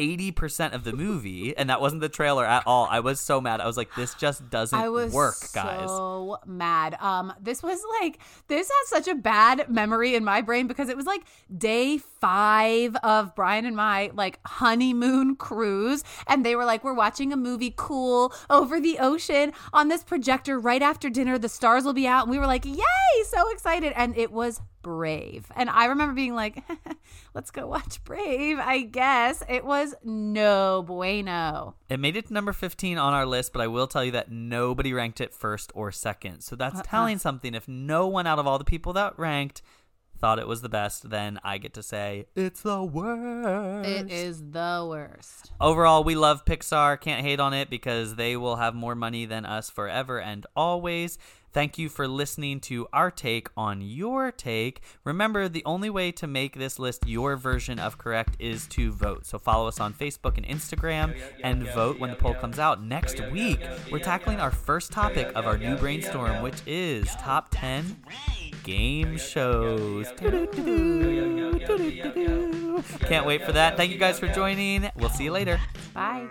[SPEAKER 1] 80% of the movie, and that wasn't the trailer at all, I was so mad. I was like, this just doesn't
[SPEAKER 4] I was
[SPEAKER 1] work, guys.
[SPEAKER 4] so mad. Um, this was like this has such a bad memory in my brain because it was like day five of Brian and my like honeymoon cruise, and they were like, "We're watching a movie, cool, over the ocean on this projector right after dinner. The stars will be out," and we were like, "Yay!" So excited, and it was Brave. And I remember being like, let's go watch Brave, I guess. It was no bueno.
[SPEAKER 1] It made it to number 15 on our list, but I will tell you that nobody ranked it first or second. So that's uh-uh. telling something. If no one out of all the people that ranked thought it was the best, then I get to say it's the worst.
[SPEAKER 4] It is the worst.
[SPEAKER 1] Overall, we love Pixar. Can't hate on it because they will have more money than us forever and always. Thank you for listening to our take on your take. Remember, the only way to make this list your version of correct is to vote. So follow us on Facebook and Instagram and vote when the poll comes out. Next week, we're tackling our first topic of our new brainstorm, which is top 10 game shows. Can't wait for that. Thank you guys for joining. We'll see you later.
[SPEAKER 4] Bye.